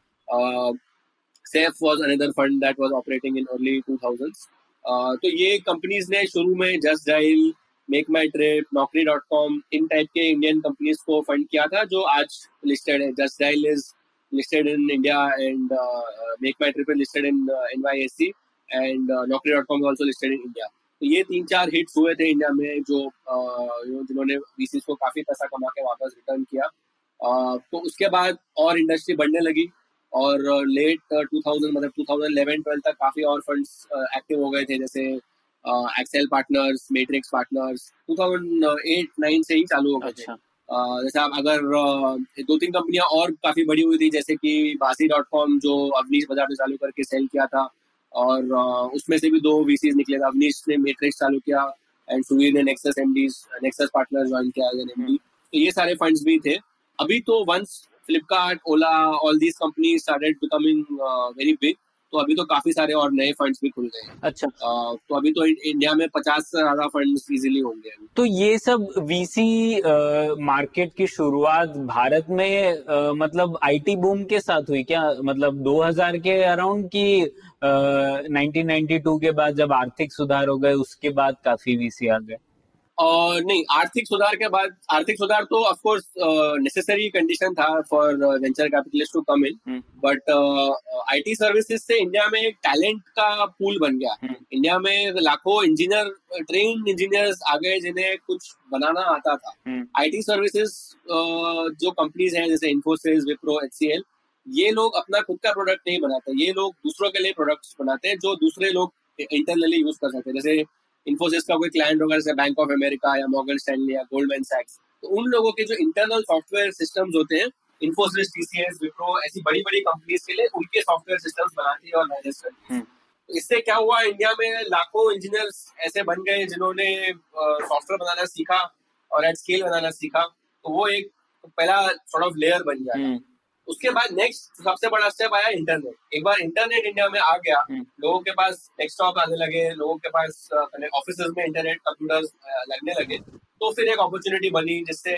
SAIF was another fund that was operating in early 2000s Uh, तो ये कंपनीज़ ने शुरू में Justdial MakeMyTrip Naukri dot com इन type के इंडियन कंपनीज़ को फंड किया था जो आज लिस्टेड है। Justdial is listed in India and uh, uh, Make My Trip is listed in uh, NYSE and uh, Naukri.com is also listed in India. तो ये तीन चार हिट्स हुए थे इंडिया में जो uh, जिन्होंने VCs को काफ़ी पैसा कमा के वापस रिटर्न किया। Uh, तो उसके बाद और इंडस्ट्री बढ़ने लगी और लेट uh, 2000 मतलब 2011-12 तक काफ़ी और फंड्स एक्टिव हो गए थे जैसे एक्सेल पार्टनर्स मैट्रिक्स पार्टनर्स 2008-9 से ही चालू हो गए अच्छा। अह, जैसे आप अगर दो तीन कंपनियाँ और काफ़ी बड़ी हुई थी जैसे कि बासी डॉट कॉम जो अवनीश बाज़ार में चालू करके सेल किया था और उसमें से भी दो वीसीज निकले थे। अवनीश ने मैट्रिक्स चालू किया एंड सुवीर ने Nexus MDs Nexus partner join किया एमडी तो ये सारे फंड्स भी थे। अभी तो once Flipkart Ola all these company started becoming very big तो अभी तो काफ़ी सारे और नए फंड्स भी खुल गए हैं। अच्छा। अह, तो अभी तो इंडिया में पचास से ज़्यादा फंड्स इजीली होंगे तो ये सब वीसी मार्केट की शुरुआत भारत में अ, मतलब आईटी बूम के साथ हुई क्या? मतलब 2000 के अराउंड की अ, 1992 के बाद जब आर्थिक सुधार हो गए उसके बाद काफ़ी वीसी आ गए। नहीं आर्थिक सुधार के बाद आर्थिक सुधार तो ऑफ़ कोर्स नेसेसरी कंडीशन था for venture capitalist to come in. But IT services से इंडिया में एक टैलेंट का पूल बन गया हम्म। इंडिया में लाखों इंजीनियर ट्रेन इंजीनियर्स आ गए जिन्हें कुछ बनाना आता था। आईटी सर्विसेज़ जो कंपनीज़ हैं जैसे इन्फोसिस विप्रो एचसीएल ये लोग अपना खुद का प्रोडक्ट नहीं बनाते ये लोग दूसरों के लिए प्रोडक्ट्स बनाते हैं जो दूसरे लोग इंटरनली यूज़ कर सकते हैं जैसे इन्फोसिस का कोई क्लाइंट होगा जैसे बैंक ऑफ़ अमेरिका या मॉर्गन स्टैनली या गोल्डमैन सैक्स तो उन लोगों के जो इंटरनल सॉफ्टवेयर सिस्टम्स होते हैं इन्फोसिस टीसीएस विप्रो ऐसी बड़ी बड़ी कंपनीज़ के लिए उनके सॉफ्टवेयर सिस्टम्स बनाती है और मैनेज करती है। इससे क्या हुआ इंडिया में लाखों इंजीनियर्स ऐसे बन गए जिन्होंने सॉफ्टवेयर बनाना सीखा और एट स्केल बनाना सीखा। तो वो एक पहला सॉर्ट ऑफ़ लेयर बन गया। हम्म, उसके बाद नेक्स्ट सबसे बड़ा स्टेप आया इंटरनेट एक बार इंटरनेट इंडिया में आ गया हम्म। लोगों के पास डेस्कटॉप आने लगे लोगों के पास ऑफ़िस में इंटरनेट कंप्यूटर्स लगने लगे। तो फिर एक अपॉर्चुनिटी बनी जिससे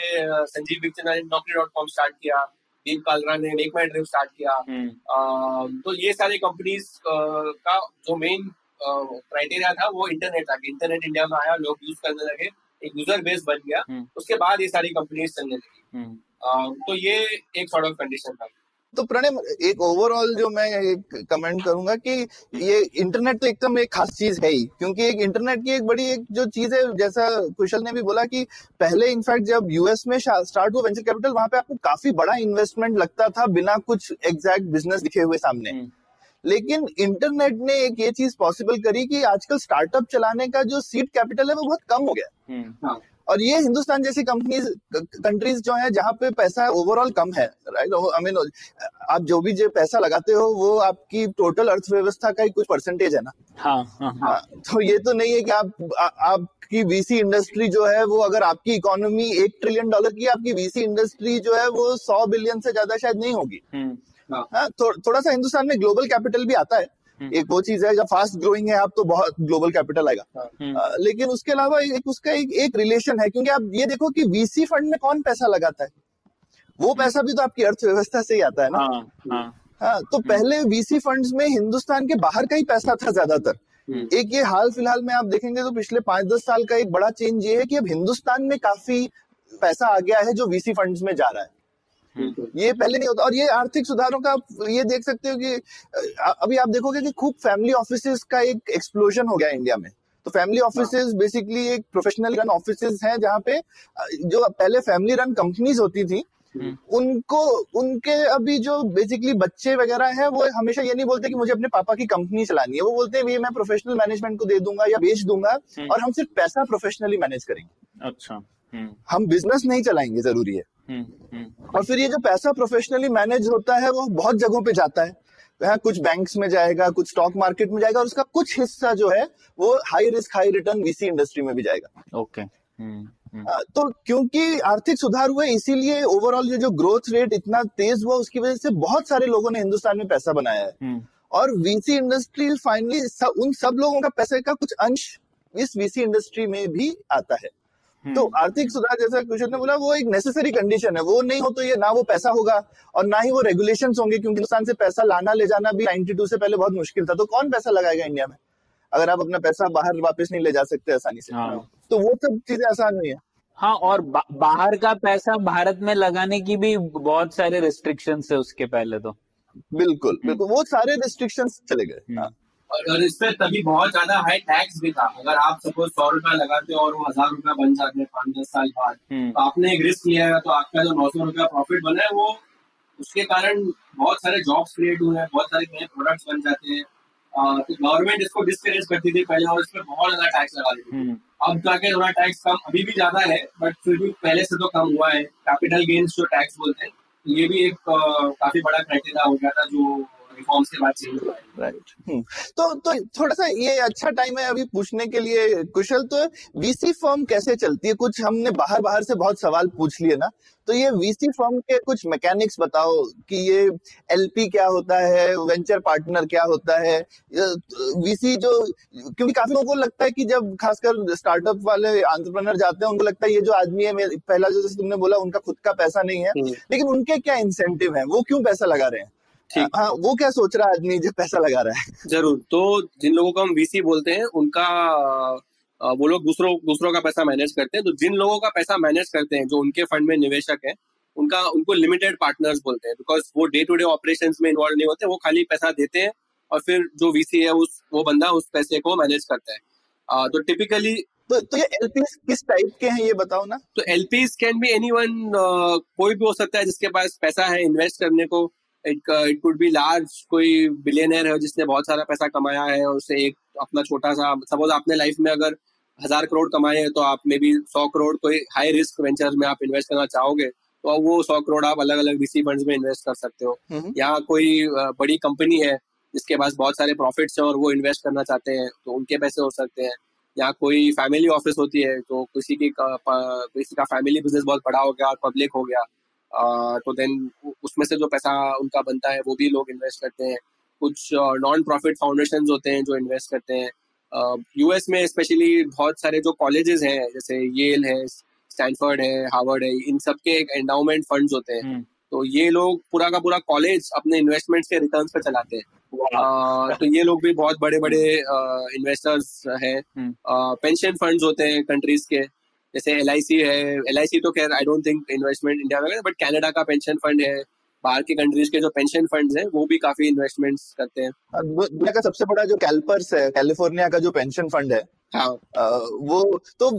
संजीव बिक्चना ने नौकरी डॉट कॉम स्टार्ट किया दीप कालरा ने मेक माई ट्रिप स्टार्ट किया। हम्म, तो ये सारी कंपनीज़ का जो मेन क्राइटेरिया था वो इंटरनेट था इंटरनेट इंडिया में आया लोग यूज़ करने लगे एक यूज़र बेस बन गया। हम्म। उसके बाद ये सारी कंपनीज़ चलने लगी। तो ये एक सॉर्ट ऑफ़ कंडीशन था। तो प्रणय एक ओवरऑल जो मैं एक कमेंट करूँगा कि ये इंटरनेट तो एकदम एक खास चीज़ है ही क्योंकि एक इंटरनेट की एक बड़ी एक जो चीज़ है जैसा कुशल ने भी बोला कि पहले इनफैक्ट जब यूएस में स्टार्ट हुआ वेंचर कैपिटल वहाँ पे आपको काफ़ी बड़ा इन्वेस्टमेंट लगता था बिना कुछ एग्जैक्ट बिज़नेस दिखे हुए सामने। हम्म, लेकिन इंटरनेट ने एक ये चीज़ पॉसिबल करी कि आजकल स्टार्टअप चलाने का जो सीड कैपिटल है वो बहुत कम हो गया। हम्म, हाँ। और ये हिंदुस्तान जैसी कंपनीज़ कंट्रीज़ जो है जहाँ पे पैसा ओवरऑल कम है राइट आई मीन आप जो भी जो पैसा लगाते हो वो आपकी टोटल अर्थव्यवस्था का ही कुछ परसेंटेज है ना? हाँ हाँ हाँ। हाँ, तो ये तो नहीं है कि आप आ, आपकी वीसी इंडस्ट्री जो है वो अगर आपकी इकोनॉमी एक ट्रिलियन डॉलर की आपकी वीसी इंडस्ट्री जो है वो सौ बिलियन से ज़्यादा शायद नहीं होगी। हम्म, हाँ, थो, थोड़ा सा हिंदुस्तान में ग्लोबल कैपिटल भी आता है। एक वो चीज़ है जब फास्ट ग्रोइंग है आप तो बहुत ग्लोबल कैपिटल आएगा। हम्म, आ, लेकिन उसके अलावा एक उसका एक, एक रिलेशन है क्योंकि आप ये देखो कि वीसी फंड में कौन पैसा लगाता है? वो पैसा भी तो आपकी अर्थव्यवस्था से ही आता है ना। हाँ हाँ। हाँ तो पहले वीसी फंड्स में हिंदुस्तान के बाहर का ही पैसा था ज़्यादातर। हम्म। एक ये हाल फ़िलहाल में आप देखेंगे तो पिछले पाँच दस साल का एक बड़ा चेंज ये है कि अब हिंदुस्तान में काफ़ी पैसा आ गया है जो वीसी फंड्स में जा रहा है। ये पहले नहीं होता। और ये आर्थिक सुधारों का आप ये देख सकते हो कि अभी आप देखोगे कि खूब फैमिली ऑफ़िस का एक एक्सप्लोजन हो गया इंडिया में। तो फैमिली ऑफिसेज बेसिकली एक प्रोफेशनल रन ऑफ़िस हैं जहाँ पे जो पहले फैमिली रन कंपनीज़ होती थी हम्म। उनको उनके अभी जो बेसिकली बच्चे वगैरह हैं वो हमेशा ये नहीं बोलते कि मुझे अपने पापा की कंपनी चलानी है। वो बोलते हैं मैं प्रोफेशनल मैनेजमेंट को दे दूँगा या बेच दूँगा हम्म। और हम सिर्फ़ पैसा प्रोफेशनली मैनेज करेंगे। अच्छा। हम बिज़नेस नहीं चलाएँगे ज़रूरी है। हम्म, हम्म, और फिर ये जो पैसा प्रोफेशनली मैनेज होता है वो बहुत जगहों पे जाता है। यहाँ कुछ बैंक्स में जाएगा कुछ स्टॉक मार्केट में जाएगा और उसका कुछ हिस्सा जो है वो high risk high return VC industry में भी जाएगा। ओके हम्म, हम्म, तो क्योंकि आर्थिक सुधार हुए इसीलिए ओवरऑल ये जो ग्रोथ रेट इतना तेज हुआ उसकी वजह से बहुत सारे लोगों ने हिंदुस्तान में पैसा बनाया है। हम्म, और वीसी इंडस्ट्री फाइनली उन सब लोगों का पैसे का कुछ अंश इस वीसी इंडस्ट्री में भी आता है। हम्म, तो आर्थिक सुधार जैसा कुशल ने बोला वो एक नेसेसरी कंडीशन है। वो नहीं हो तो ये ना वो पैसा होगा और ना ही वो रेगुलेशन होंगे क्योंकि हिंदुस्तान से पैसा लाना ले जाना भी 92 से पहले बहुत मुश्किल था। तो कौन पैसा लगाएगा इंडिया में? अगर आप अपना पैसा बाहर वापस नहीं ले जा सकते आसानी से। हाँ। तो वो सब चीज़ें आसान नहीं है। हाँ और बा, बाहर का पैसा भारत में लगाने की भी बहुत सारे रिस्ट्रिक्शंस है उसके पहले तो। बिल्कुल बिल्कुल। वो सारे रिस्ट्रिक्शन चले गए। हम्म, हाँ। और इस पे तभी बहुत ज़्यादा हाई टैक्स भी था। अगर आप सपोज़ सौ रुपया लगाते हो और वो हज़ार रुपया बन जाते हैं पाँच दस साल बाद हम्म, तो आपने एक रिस्क लिया है तो आपका जो नौ सौ रुपया प्रॉफिट बना है वो उसके कारण बहुत सारे जॉब्स क्रिएट हुए हैं बहुत सारे नए प्रोडक्ट्स बन जाते हैं। तो गवर्नमेंट इसको डिस्करेज करती थी पहले और इस पर बहुत ज़्यादा टैक्स लगा देती थी। हम्म, अब जाके थोड़ा टैक्स कम अभी भी ज़्यादा है बट फिर भी पहले से तो कम हुआ है। कैपिटल गेन्स जो टैक्स बोलते हैं ये भी एक काफ़ी बड़ा क्राइटेरिया हो गया था जो रिफॉर्म्स के बाद चेंज हुआ राइट तो तो थोड़ा सा ये अच्छा टाइम है अभी पूछने के लिए कुशल। तो वीसी फर्म कैसे चलती है? कुछ हमने बाहर बाहर से बहुत सवाल पूछ लिए ना। तो ये वीसी फर्म के कुछ मैकेनिक्स बताओ कि ये एलपी क्या होता है वेंचर पार्टनर क्या होता है? वीसी जो क्योंकि काफ़ी लोगों को लगता है कि जब खासकर स्टार्टअप वाले एंटरप्रेन्योर जाते हैं उनको लगता है ये जो आदमी है पहला जो जैसे तुमने बोला उनका खुद का पैसा नहीं है। हम्म। लेकिन उनके क्या इंसेंटिव है? वो क्यों पैसा लगा रहे हैं। हाँ वो क्या सोच रहा है आदमी जो पैसा लगा रहा है? ज़रूर। तो जिन लोगों को हम वीसी बोलते हैं उनका वो लोग दूसरों दूसरों का पैसा मैनेज करते हैं। तो जिन लोगों का पैसा मैनेज करते हैं जो उनके फंड में निवेशक है उनका उनको लिमिटेड पार्टनर्स बोलते हैं। बिकॉज़ वो डे टू डे ऑपरेशन में इन्वॉल्व नहीं होते वो खाली पैसा देते हैं और फिर जो वीसी है उस वो बंदा उस पैसे को मैनेज करता है। तो टिपिकली तो तो ये एलपी किस टाइप के हैं ये बताओ ना। तो एलपीज कैन बी एनी कोई भी हो सकता है जिसके पास पैसा है इन्वेस्ट करने को। It it could be large कोई बिलियनर है जिसने बहुत सारा पैसा कमाया है और उसे एक अपना छोटा सा सपोज़ आपने लाइफ में अगर हज़ार करोड़ कमाए हैं तो आप मे बी सौ करोड़ कोई हाई रिस्क वेंचर में आप इन्वेस्ट करना चाहोगे तो वो सौ करोड़ आप अलग अलग वीसी फंड्स में इन्वेस्ट कर सकते हो। यहाँ कोई बड़ी कंपनी है जिसके पास बहुत सारे प्रॉफिट्स हैं और वो इन्वेस्ट करना चाहते हैं तो उनके पैसे हो सकते हैं। या कोई फैमिली ऑफ़िस होती है तो किसी की किसी का फैमिली बिज़नेस बहुत बड़ा हो गया और पब्लिक हो गया तो देन उसमें से जो पैसा उनका बनता है वो भी लोग इन्वेस्ट करते हैं। कुछ नॉन प्रॉफिट फाउंडेशन होते हैं जो इन्वेस्ट करते हैं। यूएस में स्पेशली बहुत सारे जो कॉलेजेस हैं जैसे येल है स्टैनफोर्ड है हार्वर्ड है इन सब के एक एंडाउमेंट फंड्स होते हैं। हम्म, तो ये लोग पूरा का पूरा कॉलेज अपने इन्वेस्टमेंट्स के रिटर्न्स पे चलाते हैं। uh, तो ये लोग भी बहुत बड़े बड़े इन्वेस्टर्स हैं। पेंशन हम्म। फंड्स होते हैं कंट्रीज़ के। जैसे एलआईसी है एलआईसी तो खैर I don't think investment India में बट कैनेडा का पेंशन फंड है, बाहर के कंट्रीज़ के जो पेंशन फंड है, वो भी काफ़ी इन्वेस्टमेंट करते हैं। दुनिया का सबसे बड़ा जो कैल्पर्स है कैलिफ़ोर्निया का जो पेंशन फंड है हाँ वो तो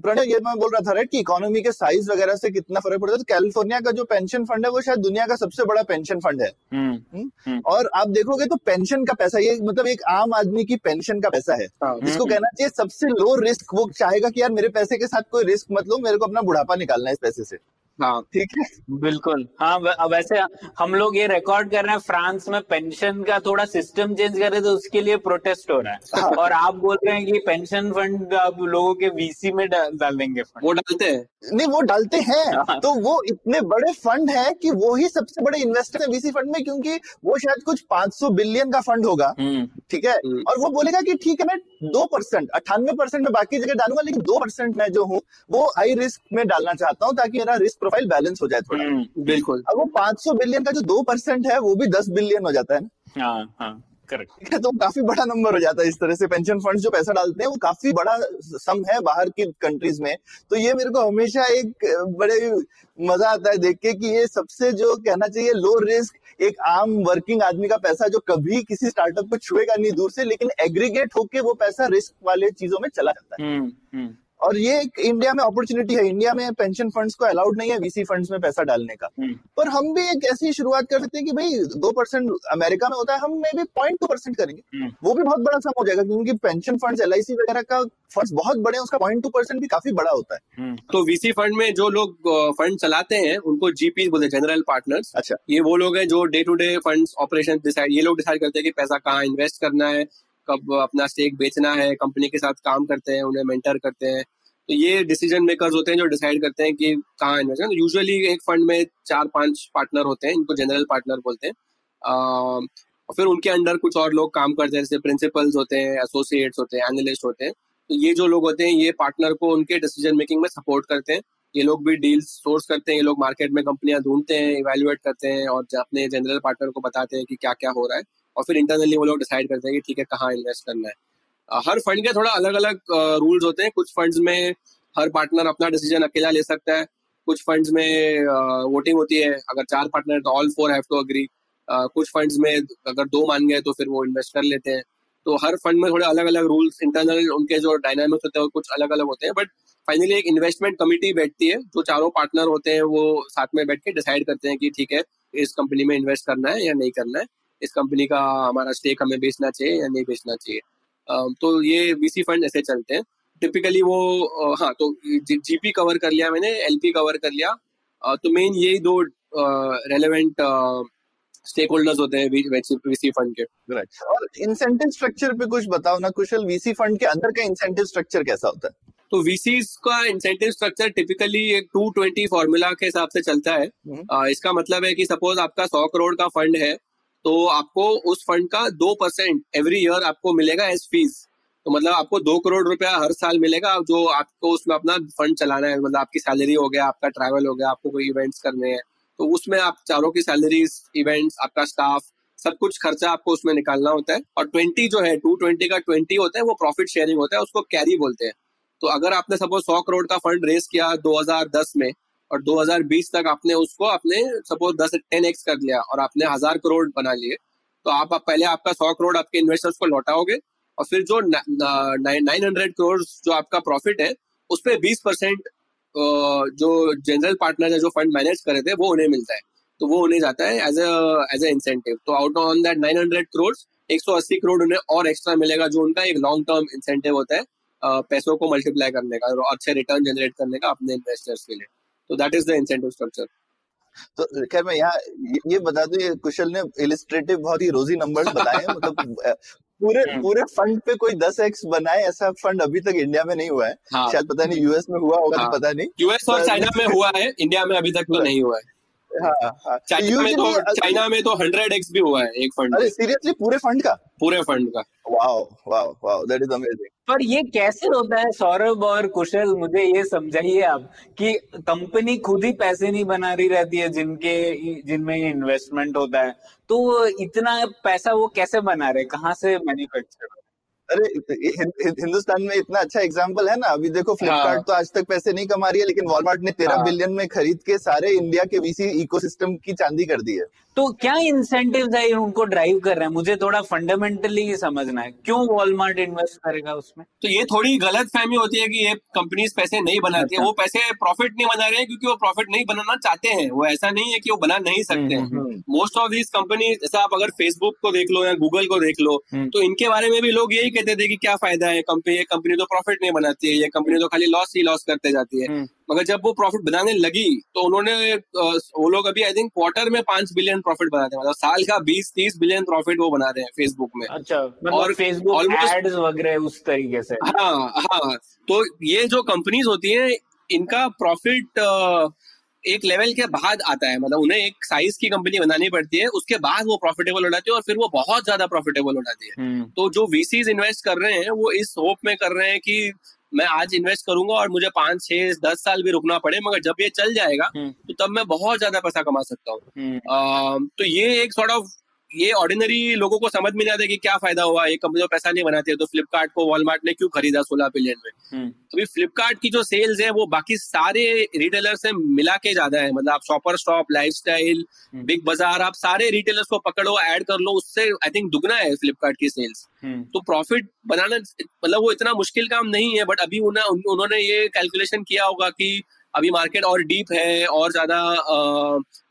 प्रणय ये मैं बोल रहा था राइट कि इकोनॉमी के साइज़ वगैरह से कितना फ़र्क पड़ता है? तो कैलिफ़ोर्निया का जो पेंशन फंड है वो शायद दुनिया का सबसे बड़ा पेंशन फंड है। हम्म और आप देखोगे तो पेंशन का पैसा ये मतलब एक आम आदमी की पेंशन का पैसा है। हाँ। जिसको कहना चाहिए सबसे लो रिस्क वो चाहेगा कि यार मेरे पैसे के साथ कोई रिस्क मत लो मेरे को अपना बुढ़ापा निकालना है इस पैसे से। हाँ ठीक है। बिल्कुल। हाँ वैसे हम लोग ये रिकॉर्ड कर रहे हैं फ्रांस में पेंशन का थोड़ा सिस्टम चेंज कर रहे तो उसके लिए प्रोटेस्ट हो रहा है। हाँ। और आप बोल रहे हैं कि पेंशन फंड अब लोगों के वीसी में डाल डाल देंगे फंड वो डालते हैं। नहीं वो डालते हैं। हाँ। तो वो इतने बड़े फंड है कि वो ही सबसे बड़े इन्वेस्टर है वीसी फंड में क्योंकि वो शायद कुछ 500 बिलियन का फंड होगा। हम्म। ठीक है? हम्म। और वो बोलेगा कि ठीक है मैं दो परसेंट अट्ठानवे परसेंट में बाकी जगह डालूँगा लेकिन दो परसेंट मैं जो हूँ वो हाई रिस्क में डालना चाहता हूँ ताकि मेरा रिस्क प्रोफ़ाइल बैलेंस हो जाए थोड़ा। हम्म, बिल्कुल। अब वो 500 बिलियन का जो दो परसेंट है वो भी दस बिलियन हो जाता है ना। हाँ हाँ करेक्ट ठीक है तो काफ़ी बड़ा नंबर हो जाता है इस तरह से। पेंशन फंड जो पैसा डालते हैं वो काफ़ी बड़ा सम है बाहर की कंट्रीज़ में। तो ये मेरे को हमेशा एक बड़े मज़ा आता है देख के कि ये सबसे जो कहना चाहिए लो रिस्क एक आम वर्किंग आदमी का पैसा जो कभी किसी स्टार्टअप को छुएगा नहीं दूर से लेकिन एग्रीगेट होके वो पैसा रिस्क वाले चीज़ों में चला जाता है। हम्म हम्म। और ये एक इंडिया में अपॉर्चुनिटी है। इंडिया में पेंशन फंड्स को अलाउड नहीं है वीसी फंड्स में पैसा डालने का। हम्म। पर हम भी एक ऐसी शुरुआत कर सकते हैं कि भाई दो परसेंट अमेरिका में होता है हम मे भी पॉइंट टू परसेंट करेंगे। हम्म। वो भी बहुत बड़ा सम हो जाएगा क्योंकि पेंशन फंड्स एलआईसी वगैरह का फंड बहुत बड़े हैं उसका पॉइंट टू परसेंट भी काफ़ी बड़ा होता है। हम्म। तो वीसी फंड में जो लोग फंड चलाते हैं उनको जीपी बोलते हैं जनरल पार्टनर्स अच्छा। ये वो लोग हैं जो day to day fund operation decide ये लोग डिसाइड करते हैं कि पैसा कहाँ इन्वेस्ट करना है कब अपना स्टेक बेचना है कंपनी के साथ काम करते हैं, उन्हें मेंटर करते हैं। तो ये डिसीज़न मेकर्स होते हैं जो डिसाइड करते हैं कि कहाँ इन्वेस्ट करना यूजुअली एक फंड में चार पाँच पार्टनर होते हैं, इनको जनरल पार्टनर बोलते हैं। और फिर उनके अंडर कुछ और लोग काम करते हैं, जैसे प्रिंसिपल्स होते हैं एसोसिएट्स होते हैं एनालिस्ट होते हैं। तो ये जो लोग होते हैं, ये पार्टनर को उनके डिसीज़न मेकिंग में सपोर्ट करते हैं। ये लोग भी डील्स सोर्स करते हैं, ये लोग मार्केट में कंपनियाँ ढूंढते हैं इवेल्युएट करते हैं और अपने जनरल पार्टनर को बताते हैं कि क्या क्या हो रहा है। और फिर इंटरनली वो लोग डिसाइड करते हैं कि ठीक है, कहाँ इन्वेस्ट करना है। हर फंड के थोड़ा अलग अलग रूल्स होते हैं। कुछ फंड्स में हर पार्टनर अपना डिसीज़न अकेला ले सकता है। कुछ फंड्स में वोटिंग होती है। अगर चार पार्टनर तो all four have to agree कुछ फंड्स में अगर दो मान गए तो फिर वो इन्वेस्ट कर लेते हैं। तो हर फंड में थोड़े अलग अलग रूल्स इंटरनल उनके जो डायनामिक्स होते हैं कुछ अलग अलग होते हैं। बट फाइनली एक इन्वेस्टमेंट कमिटी बैठती है। जो चारों पार्टनर होते हैं, वो साथ में बैठ के डिसाइड करते हैं कि ठीक है, इस कंपनी में इन्वेस्ट करना है या नहीं करना है। इस कंपनी का हमारा स्टेक हमें बेचना चाहिए या नहीं बेचना चाहिए। तो ये वीसी फंड ऐसे चलते हैं। टिपिकली वो हाँ तो जीपी कवर कर लिया मैंने एलपी कवर कर लिया। तो मेन यही दो रेलेवेंट स्टेक होल्डर्स होते हैं वीसी फंड के। राइट और इंसेंटिव स्ट्रक्चर पे कुछ बताओ ना कुशल वीसी फंड के अंदर का इंसेंटिव स्ट्रक्चर कैसा होता है? तो वीसी का इंसेंटिव स्ट्रक्चर टिपिकली एक टू ट्वेंटी फॉर्मूला के हिसाब से चलता है। हम्म। इसका मतलब है कि सपोज़ आपका सौ करोड़ का फंड है तो आपको उस फंड का दो परसेंट एवरी ईयर आपको मिलेगा एज फ़ीस तो मतलब आपको दो करोड़ रुपया हर साल मिलेगा जो आपको उसमें अपना फंड चलाना है। मतलब आपकी सैलरी हो गया, आपका ट्रैवल हो गया, आपको कोई इवेंट्स करने हैं। तो उसमें आप चारों की सैलरीज इवेंट्स आपका स्टाफ सब कुछ खर्चा आपको उसमें निकालना होता है। और ट्वेंटी जो है टू ट्वेंटी का ट्वेंटी होता है, वो प्रॉफिट शेयरिंग होता है, उसको कैरी बोलते हैं। तो अगर आपने सपोज़ सौ करोड़ का फंड रेस किया 2010 में और 2020 तक आपने उसको आपने सपोज़ दस टेन एक्स कर लिया और आपने हज़ार करोड़ बना लिए तो आप, पहले आपका सौ करोड़ आपके इन्वेस्टर्स को लौटाओगे और फिर जो नाइन हंड्रेड करोड़ जो आपका प्रॉफिट है उस पर बीस परसेंट जो जनरल पार्टनर है जो फंड मैनेज करे थे वो उन्हें मिलता है। तो वो उन्हें जाता है एज एज ए इंसेंटिव तो out on that nine hundred crore एक सौ अस्सी करोड़ उन्हें और एक्स्ट्रा मिलेगा जो उनका एक लॉन्ग टर्म इंसेंटिव होता है पैसों को मल्टीप्लाई करने का और अच्छे रिटर्न जनरेट करने का अपने इन्वेस्टर्स के लिए। तो that is the incentive structure तो खैर मैं यहाँ ये- बता दूँ कुशल ने इलिस्ट्रेटिव बहुत ही रोजी नंबर बताए मतलब पूरे हम्म। पूरे फंड पे कोई दस एक्स बनाए ऐसा फंड अभी तक इंडिया में नहीं हुआ है। हाँ। शायद पता नहीं यूएस में हुआ होगा हाँ। तो पता नहीं। यूएस और चाइना में हुआ है इंडिया में अभी तक तो *laughs* नहीं हुआ है हाँ हाँ। चाइना में तो चाइना में तो हंड्रेड एक्स भी हुआ है एक फंड अरे सीरियसली पूरे फंड का? पूरे फंड का। Wow wow wow that is amazing पर ये कैसे होता है सौरभ और कुशल मुझे ये समझाइए आप कि कंपनी खुद ही पैसे नहीं बना रही रहती है जिनके जिनमें इन्वेस्टमेंट होता है। तो इतना पैसा वो कैसे बना रहे कहाँ से मैन्युफैक्चर अरे हिंदुस्तान में इतना अच्छा एग्ज़ाम्पल है ना अभी देखो फ्लिपकार्ट हाँ। तो आज तक पैसे नहीं कमा रही है लेकिन वॉलमार्ट ने तेरह हाँ। बिलियन में खरीद के सारे इंडिया के वीसी इकोसिस्टम की चांदी कर दी है तो क्या इंसेंटिव है उनको ड्राइव कर रहे हैं? मुझे थोड़ा फंडामेंटली समझना है। क्यों वॉलमार्ट इन्वेस्ट करेगा उसमें? तो ये थोड़ी गलत फहमी होती है कि ये कंपनीज़ पैसे नहीं बनाती। है अच्छा। वो पैसे प्रॉफिट नहीं बना रहे हैं क्योंकि वो प्रॉफिट नहीं बनाना चाहते हैं। वो ऐसा नहीं है कि वो बना नहीं सकते। हैं मोस्ट ऑफ़ दीज कंपनी जैसा आप अगर फेसबुक को देख लो या गूगल को देख लो हम्म। तो इनके बारे में भी लोग यही कहते थे कि क्या फ़ायदा है? कंपनी ये कंपनी तो प्रॉफिट नहीं बनाती है। ये कंपनी तो खाली लॉस ही लॉस करते जाती है। हम्म। मगर जब वो प्रॉफिट बनाने लगी तो उन्होंने वो लोग अभी आई थिंक क्वार्टर में पाँच बिलियन प्रॉफिट बनाते हैं मतलब साल का बीस तीस बिलियन प्रॉफिट वो बना रहे हैं फेसबुक में। अच्छा मतलब और फेसबुक एड्स वगैरह उस तरीके से। हाँ हाँ तो ये जो कंपनीज़ होती है इनका प्रॉफिट एक लेवल के बाद आता है मतलब उन्हें एक साइज़ की कंपनी बनानी पड़ती है उसके बाद वो प्रॉफिटेबल हो जाती है और फिर वो बहुत ज़्यादा प्रॉफिटेबल हो जाती है। हम्म। तो जो वीसीज इन्वेस्ट कर रहे हैं वो इस होप में कर रहे हैं कि मैं आज इन्वेस्ट करूँगा और मुझे पाँच छह दस साल भी रुकना पड़े मगर जब ये चल जाएगा हम्म। तो तब मैं बहुत ज़्यादा पैसा कमा सकता हूँ हम्म। तो ये एक सॉर्ट ऑफ़ ये ऑर्डिनरी लोगों को समझ में नहीं आता कि क्या फ़ायदा हुआ? ये कंपनी पैसा नहीं बनाती है तो फ्लिपकार्ट को वॉलमार्ट ने क्यों खरीदा सोलह बिलियन में? हम्म। अभी फ्लिपकार्ट की जो सेल्स है वो बाकी सारे रिटेलर से मिला के ज़्यादा है। मतलब आप शॉपर स्टॉप लाइफ बिग बाज़ार आप सारे रिटेलर्स को पकड़ो एड कर लो उससे आई थिंक दुगना है फ्लिपकार्ट की सेल्स हम्म। तो प्रॉफिट बनाना मतलब वो इतना मुश्किल काम नहीं है बट अभी उन्होंने ये कैलकुलेशन किया होगा कि अभी मार्केट और डीप है और ज़्यादा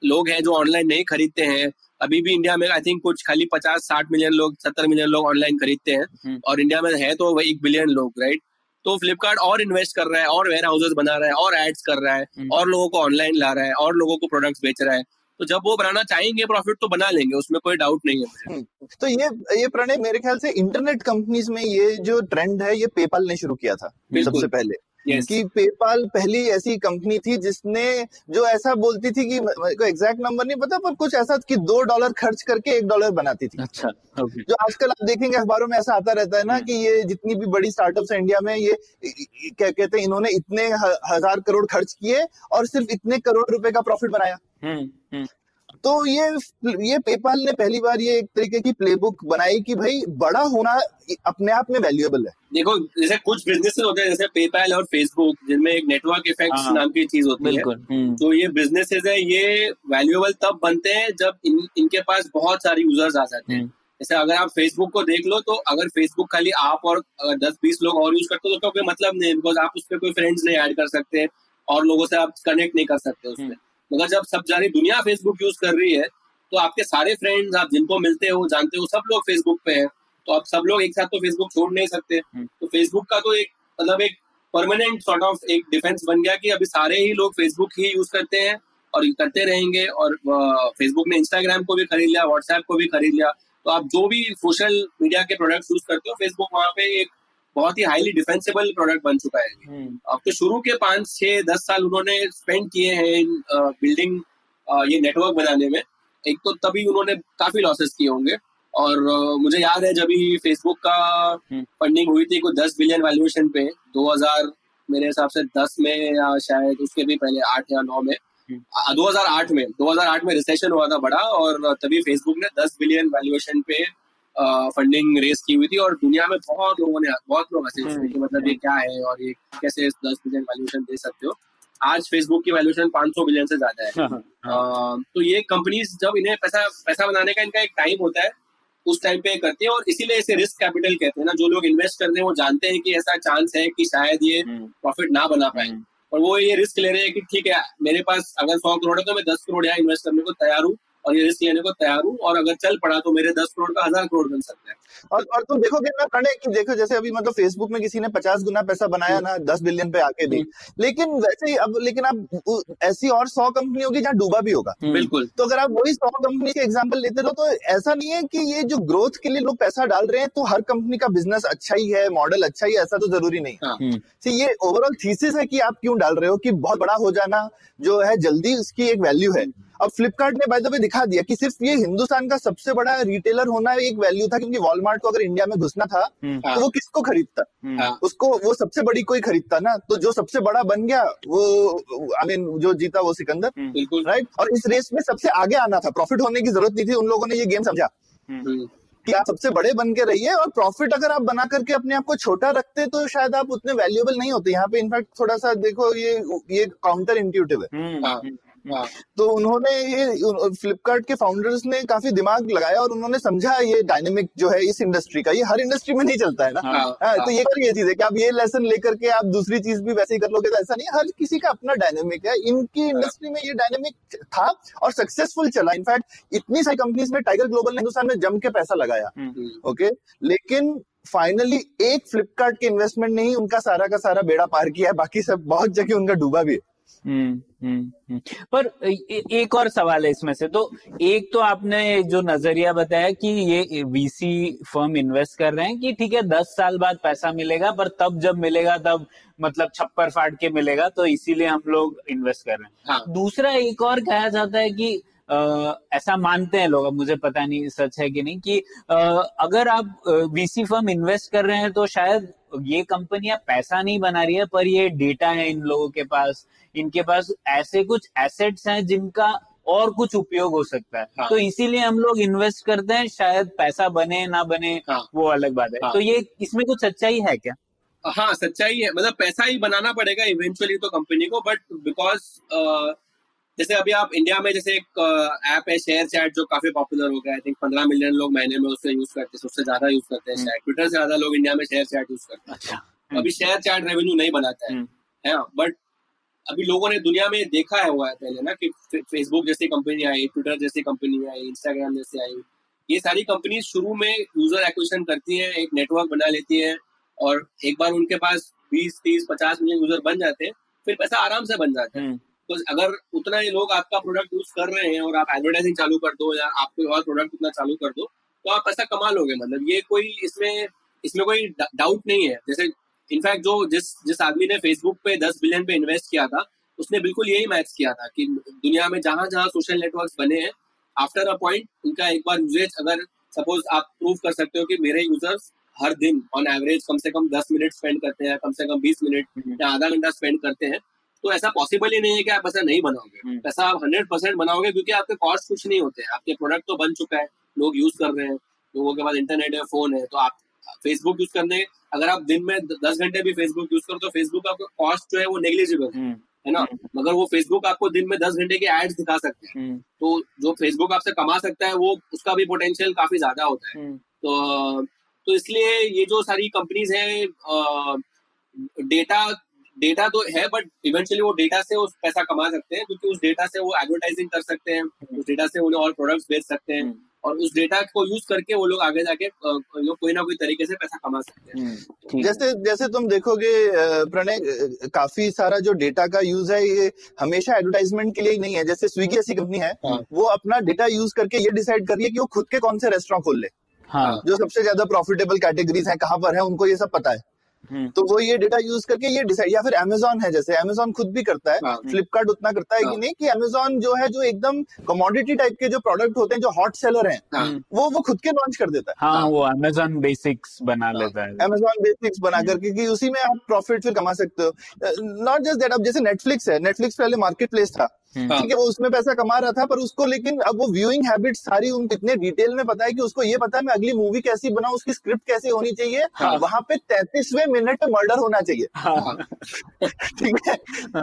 लोग हैं जो ऑनलाइन नहीं खरीदते हैं। अभी भी इंडिया में आई थिंक कुछ खाली पचास साठ मिलियन लोग सत्तर मिलियन लोग ऑनलाइन खरीदते हैं हम्म। और इंडिया में है तो वही एक बिलियन लोग राइट तो फ्लिपकार्ट और इन्वेस्ट कर रहा है और वेयर हाउसेस बना रहा है और एड्स कर रहा है हम्म। और लोगों को ऑनलाइन ला रहा है और लोगों को प्रोडक्ट्स बेच रहा है तो जब वो बनाना चाहेंगे प्रॉफिट तो बना लेंगे उसमें कोई डाउट नहीं है हम्म। तो ये ये प्रणय मेरे ख्याल से इंटरनेट कंपनीज़ में ये जो ट्रेंड है ये पेपाल ने शुरू किया था सबसे पहले yes. कि पेपाल पहली ऐसी कंपनी थी जिसने जो ऐसा बोलती थी कि को एग्जैक्ट नंबर नहीं पता पर कुछ ऐसा कि दो डॉलर खर्च करके एक डॉलर बनाती थी अच्छा okay. जो आजकल आप देखेंगे अखबारों में ऐसा आता रहता है ना hmm. कि ये जितनी भी बड़ी स्टार्टअप्स है इंडिया में ये क्या कहते हैं इन्होंने इतने हज़ार करोड़ खर्च किए और सिर्फ़ इतने करोड़ रुपए का प्रॉफिट बनाया hmm. Hmm. तो ये ये पेपाल ने पहली बार ये एक तरीके की प्लेबुक बनाई कि भाई बड़ा होना अपने आप में वैल्यूएबल है। देखो जैसे कुछ बिज़नेस होते हैं जैसे पेपैल और फेसबुक जिनमें एक नेटवर्क इफ़ेक्ट हाँ, नाम की चीज़ होती है। हम्म। तो ये बिजनेसेस है ये वैल्यूएबल तब बनते हैं जब इन, इनके पास बहुत सारे यूज़र्स आ जाते हैं। हम्म। जैसे अगर आप फेसबुक को देख लो तो अगर फेसबुक खाली आप और दस बीस लोग और यूज़ करते हो तो कोई मतलब नहीं बिकॉज़ आप उस पर कोई फ्रेंड्स नहीं ऐड कर सकते और लोगों से आप कनेक्ट नहीं कर सकते उसमें मगर जब सब सारी दुनिया फेसबुक यूज़ कर रही है तो आपके सारे फ्रेंड्स आप जिनको मिलते हो जानते हो सब लोग फेसबुक पे हैं। तो आप सब लोग एक साथ तो फेसबुक छोड़ नहीं सकते। हम्म। तो फेसबुक का तो एक मतलब एक परमानेंट सॉर्ट ऑफ़ एक डिफेंस बन गया कि अभी सारे ही लोग फेसबुक ही यूज़ करते हैं और करते रहेंगे और फेसबुक ने इंस्टाग्राम को भी खरीद लिया व्हाट्सएप को भी खरीद लिया। तो आप जो भी सोशल मीडिया के प्रोडक्ट यूज़ करते हो फेसबुक वहाँ पे एक बहुत ही हाईली डिफेंसिबल प्रोडक्ट बन चुका है हम्म। अब तो शुरू के पाँच छह दस साल उन्होंने स्पेंड किए हैं इन बिल्डिंग ये नेटवर्क बनाने में एक तो तभी उन्होंने काफ़ी लॉसेस किए होंगे और मुझे याद है जब फेसबुक का फंडिंग हम्म। हुई थी कुछ दस बिलियन वैल्यूएशन पे 2000 मेरे हिसाब से दस में या शायद उसके भी पहले आठ या नौ में 2008 हम्म। में 2008 में रिसेशन हुआ था बड़ा और तभी फेसबुक ने 10 बिलियन वैल्यूएशन पे फंडिंग रेस की हुई थी और दुनिया में बहुत लोगों ने बहुत लोग हंसे हम्म। कि मतलब ये क्या है और ये कैसे दस बिलियन वैल्यूएशन दे सकते हो आज फेसबुक की वैल्यूएशन 500 बिलियन से ज़्यादा है *laughs* हाँ, हाँ। तो ये कंपनीज़ जब इन्हें पैसा पैसा बनाने का इनका एक टाइम होता है उस टाइम पे करते हैं और इसीलिए इसे रिस्क कैपिटल कहते हैं ना जो लोग इन्वेस्ट करते हैं वो जानते हैं कि ऐसा चांस है कि शायद ये प्रॉफिट हम्म। ना बना पाए हम्म। और वो ये रिस्क ले रहे हैं कि ठीक है मेरे पास अगर सौ करोड़ है तो मैं दस करोड़ यहाँ इन्वेस्ट करने को तैयार हूँ और ये रिस्क लेने को तैयार हूँ और अगर चल पड़ा तो मेरे दस करोड़ का हज़ार करोड़ बन सकता है। और और तुम देखोगे ना प्रणय कि देखो जैसे अभी मतलब फेसबुक में किसी ने पचास गुना पैसा बनाया ना दस बिलियन पे आके भी। लेकिन वैसे ही अब लेकिन अब ऐसी और सौ कंपनी होगी जहाँ डूबा भी होगा। हम्म। बिल्कुल। तो अगर आप वही सौ कंपनी के एग्ज़ाम्पल लेते रहो तो ऐसा नहीं है कि ये जो ग्रोथ के लिए लोग पैसा डाल रहे हैं तो हर कंपनी का बिज़नेस अच्छा ही है मॉडल अच्छा ही है ऐसा तो ज़रूरी नहीं। है। हाँ। ये ओवरऑल थीसिस है कि आप क्यों डाल रहे हो कि बहुत बड़ा हो जाना जो है जल्दी उसकी एक वैल्यू है। अब फ्लिपकार्ट ने बाय द वे दिखा दिया कि सिर्फ़ ये हिंदुस्तान का सबसे बड़ा रिटेलर होना एक वैल्यू था क्योंकि वॉलमार्ट को अगर इंडिया में घुसना था हम्म, तो वो किसको खरीदता? हम्म, हाँ। उसको वो सबसे बड़ी कोई खरीदता ना तो जो सबसे बड़ा बन गया वो आई मीन जो जीता वो सिकंदर बिल्कुल। राइट और इस रेस में सबसे आगे आना था। प्रॉफिट होने की ज़रूरत नहीं थी उन लोगों ने ये गेम समझा। हम्म, कि आप सबसे बड़े बन के रहिए और प्रॉफिट अगर आप बना करके अपने आप को छोटा रखते तो शायद आप उतने वैल्यूएबल नहीं होते। यहाँ पे इनफैक्ट थोड़ा सा देखो ये ये काउंटर इंट्यूटिव है। हम्म, हाँ। हम्म, हाँ तो उन्होंने ये फ्लिपकार्ट के फाउंडर्स ने काफ़ी दिमाग लगाया और उन्होंने समझा ये डायनेमिक जो है इस इंडस्ट्री का ये हर इंडस्ट्री में नहीं चलता है ना? हाँ। हाँ, तो हाँ। ये ये चीज़ है कि आप ये लेसन लेकर के आप दूसरी चीज़ भी वैसे ही कर लोगे तो ऐसा नहीं है। हर किसी का अपना डायनेमिक है। इनकी इंडस्ट्री में ये डायनेमिक था और सक्सेसफुल चला। इनफैक्ट इतनी सारी कंपनीज़ में टाइगर ग्लोबल ने हिंदुस्तान में जम के पैसा लगाया। हम्म, ओके लेकिन फाइनली एक फ्लिपकार्ट के इन्वेस्टमेंट ने ही उनका सारा का सारा बेड़ा पार किया है। बाकी सब बहुत जगह उनका डूबा भी है। हम्म, हम्म, हम्म। पर ए- एक और सवाल है इसमें से। तो एक तो आपने जो नज़रिया बताया कि ये वीसी फर्म इन्वेस्ट कर रहे हैं कि ठीक है दस साल बाद पैसा मिलेगा पर तब जब मिलेगा तब मतलब छप्पर फाड़ के मिलेगा तो इसीलिए हम लोग इन्वेस्ट कर रहे हैं। हाँ। दूसरा एक और कहा जाता है कि अ, ऐसा मानते हैं लोग अब मुझे पता नहीं सच है कि नहीं कि अ, अगर आप वीसी फर्म इन्वेस्ट कर रहे हैं तो शायद ये कंपनियाँ पैसा नहीं बना रही है पर ये डेटा है इन लोगों के पास। इनके पास ऐसे कुछ एसेट्स हैं जिनका और कुछ उपयोग हो सकता है। हाँ। तो इसीलिए हम लोग इन्वेस्ट करते हैं शायद पैसा बने ना बने हाँ। वो अलग बात है। हाँ। तो ये इसमें कुछ सच्चाई है क्या? हाँ सच्चाई है। मतलब पैसा ही बनाना पड़ेगा इवेंचुअली तो कंपनी को बट बिकॉज़ जैसे अभी आप इंडिया में जैसे एक ऐप है शेयर चैट जो काफ़ी पॉपुलर हो गया आई थिंक पंद्रह मिलियन लोग महीने में उससे यूज़ करते हैं उससे ज़्यादा यूज़ करते हैं हम्म। शायद ट्विटर से ज़्यादा लोग इंडिया में शेयर चैट यूज़ करते हैं। अच्छा। अभी शेयर चैट रेवेन्यू नहीं बनाता है। हम्म। है ना? बट अभी लोगों ने दुनिया में देखा है हुआ है पहले ना कि फेसबुक जैसी कंपनी आई ट्विटर जैसी कंपनी आई इंस्टाग्राम जैसी आई। ये सारी कंपनी शुरू में यूज़र एक्विजिशन करती है एक नेटवर्क बना लेती है और एक बार उनके पास बीस तीस पचास मिलियन यूज़र बन जाते हैं फिर पैसा आराम से बन जाता है। हम्म, तो अगर उतना ही लोग आपका प्रोडक्ट यूज़ कर रहे हैं और आप एडवर्टाइजिंग चालू कर दो या आप कोई और प्रोडक्ट उतना चालू कर दो तो आप पैसा कमा लोगे। मतलब ये कोई इसमें इसमें कोई डाउट नहीं है। जैसे इनफैक्ट जो जिस जिस आदमी ने फेसबुक पे 10 बिलियन पे इन्वेस्ट किया था उसने बिल्कुल यही मैच किया था कि दुनिया में जहाँ जहाँ सोशल नेटवर्क बने हैं आफ्टर अ पॉइंट उनका एक बार यूजेज अगर सपोज़ आप प्रूव कर सकते हो कि मेरे यूज़र्स हर दिन ऑन एवरेज कम से कम 10 मिनट स्पेंड करते हैं कम से कम 20 मिनट हम्म, या आधा घंटा स्पेंड करते हैं तो ऐसा पॉसिबल ही नहीं है कि आप ऐसा नहीं बनाओगे। हम्म। पैसा आप हंड्रेड परसेंट बनाओगे क्योंकि आपके कॉस्ट कुछ नहीं होते। हैं आपके प्रोडक्ट तो बन चुका है लोग यूज़ कर रहे हैं लोगों के पास इंटरनेट है फ़ोन है तो आप फेसबुक यूज़ करने अगर आप दिन में दस घंटे भी फेसबुक यूज़ करो तो फेसबुक का कॉस्ट जो है वो नेग्लिजिबल है हम्म, है ना? मगर वो फेसबुक आपको दिन में दस घंटे के एड्स दिखा सकते हैं। हम्म, तो जो फेसबुक आपसे कमा सकता है वो उसका भी पोटेंशियल काफ़ी ज़्यादा होता है। हम्म, तो तो इसलिए ये जो सारी कंपनीज़ हैं डेटा डेटा तो है बट इवेंचुअली वो डेटा से उस पैसा कमा सकते हैं क्योंकि उस डेटा से वो एडवर्टाइजिंग कर सकते हैं उस डेटा से उन्हें और प्रोडक्ट्स बेच सकते हैं हम्म, और उस डेटा को यूज़ करके वो लोग आगे जाके लोग कोई ना कोई तरीके से पैसा कमा सकते हैं। हम्म। जैसे जैसे तुम देखोगे प्रणय काफ़ी सारा जो डेटा का यूज़ है ये हमेशा एडवर्टाइजमेंट के लिए ही नहीं है। जैसे स्विगी ऐसी कंपनी है हाँ। वो अपना डेटा यूज़ करके ये डिसाइड कर रही है कि वो खुद के कौन से रेस्टोरेंट खोल ले। हाँ। जो सबसे ज़्यादा प्रॉफिटेबल कैटेगरीज हैं कहाँ पर है उनको ये सब पता है। तो वो ये डेटा यूज़ करके ये डिसाइड या फिर अमेजोन है जैसे अमेजोन खुद भी करता है हाँ। फ्लिपकार्ट उतना करता है हाँ। कि नहीं कि अमेजोन जो है जो एकदम कमोडिटी टाइप के जो प्रोडक्ट होते हैं जो हॉट सेलर हैं हाँ। वो वो खुद के लॉन्च कर देता है। हाँ वो अमेजोन बेसिक्स बना लेता है। अमेजोन बेसिक्स बना करके कि उसी में आप प्रॉफिट फिर कमा सकते हो। नॉट जस्ट दैट अब जैसे नेटफ्लिक्स है नेटफ्लिक्स पहले मार्केट प्लेस था। हम्म, हाँ। ठीक है वो उसमें पैसा कमा रहा था पर उसको लेकिन अब वो व्यूइंग हैबिट सारी उन इतने डिटेल में पता है कि उसको ये पता है मैं अगली मूवी कैसी बनाऊ उसकी स्क्रिप्ट कैसी होनी चाहिए। हाँ। वहाँ पे तैतीसवें मिनट पे मर्डर होना चाहिए। हाँ, *laughs* ठीक है।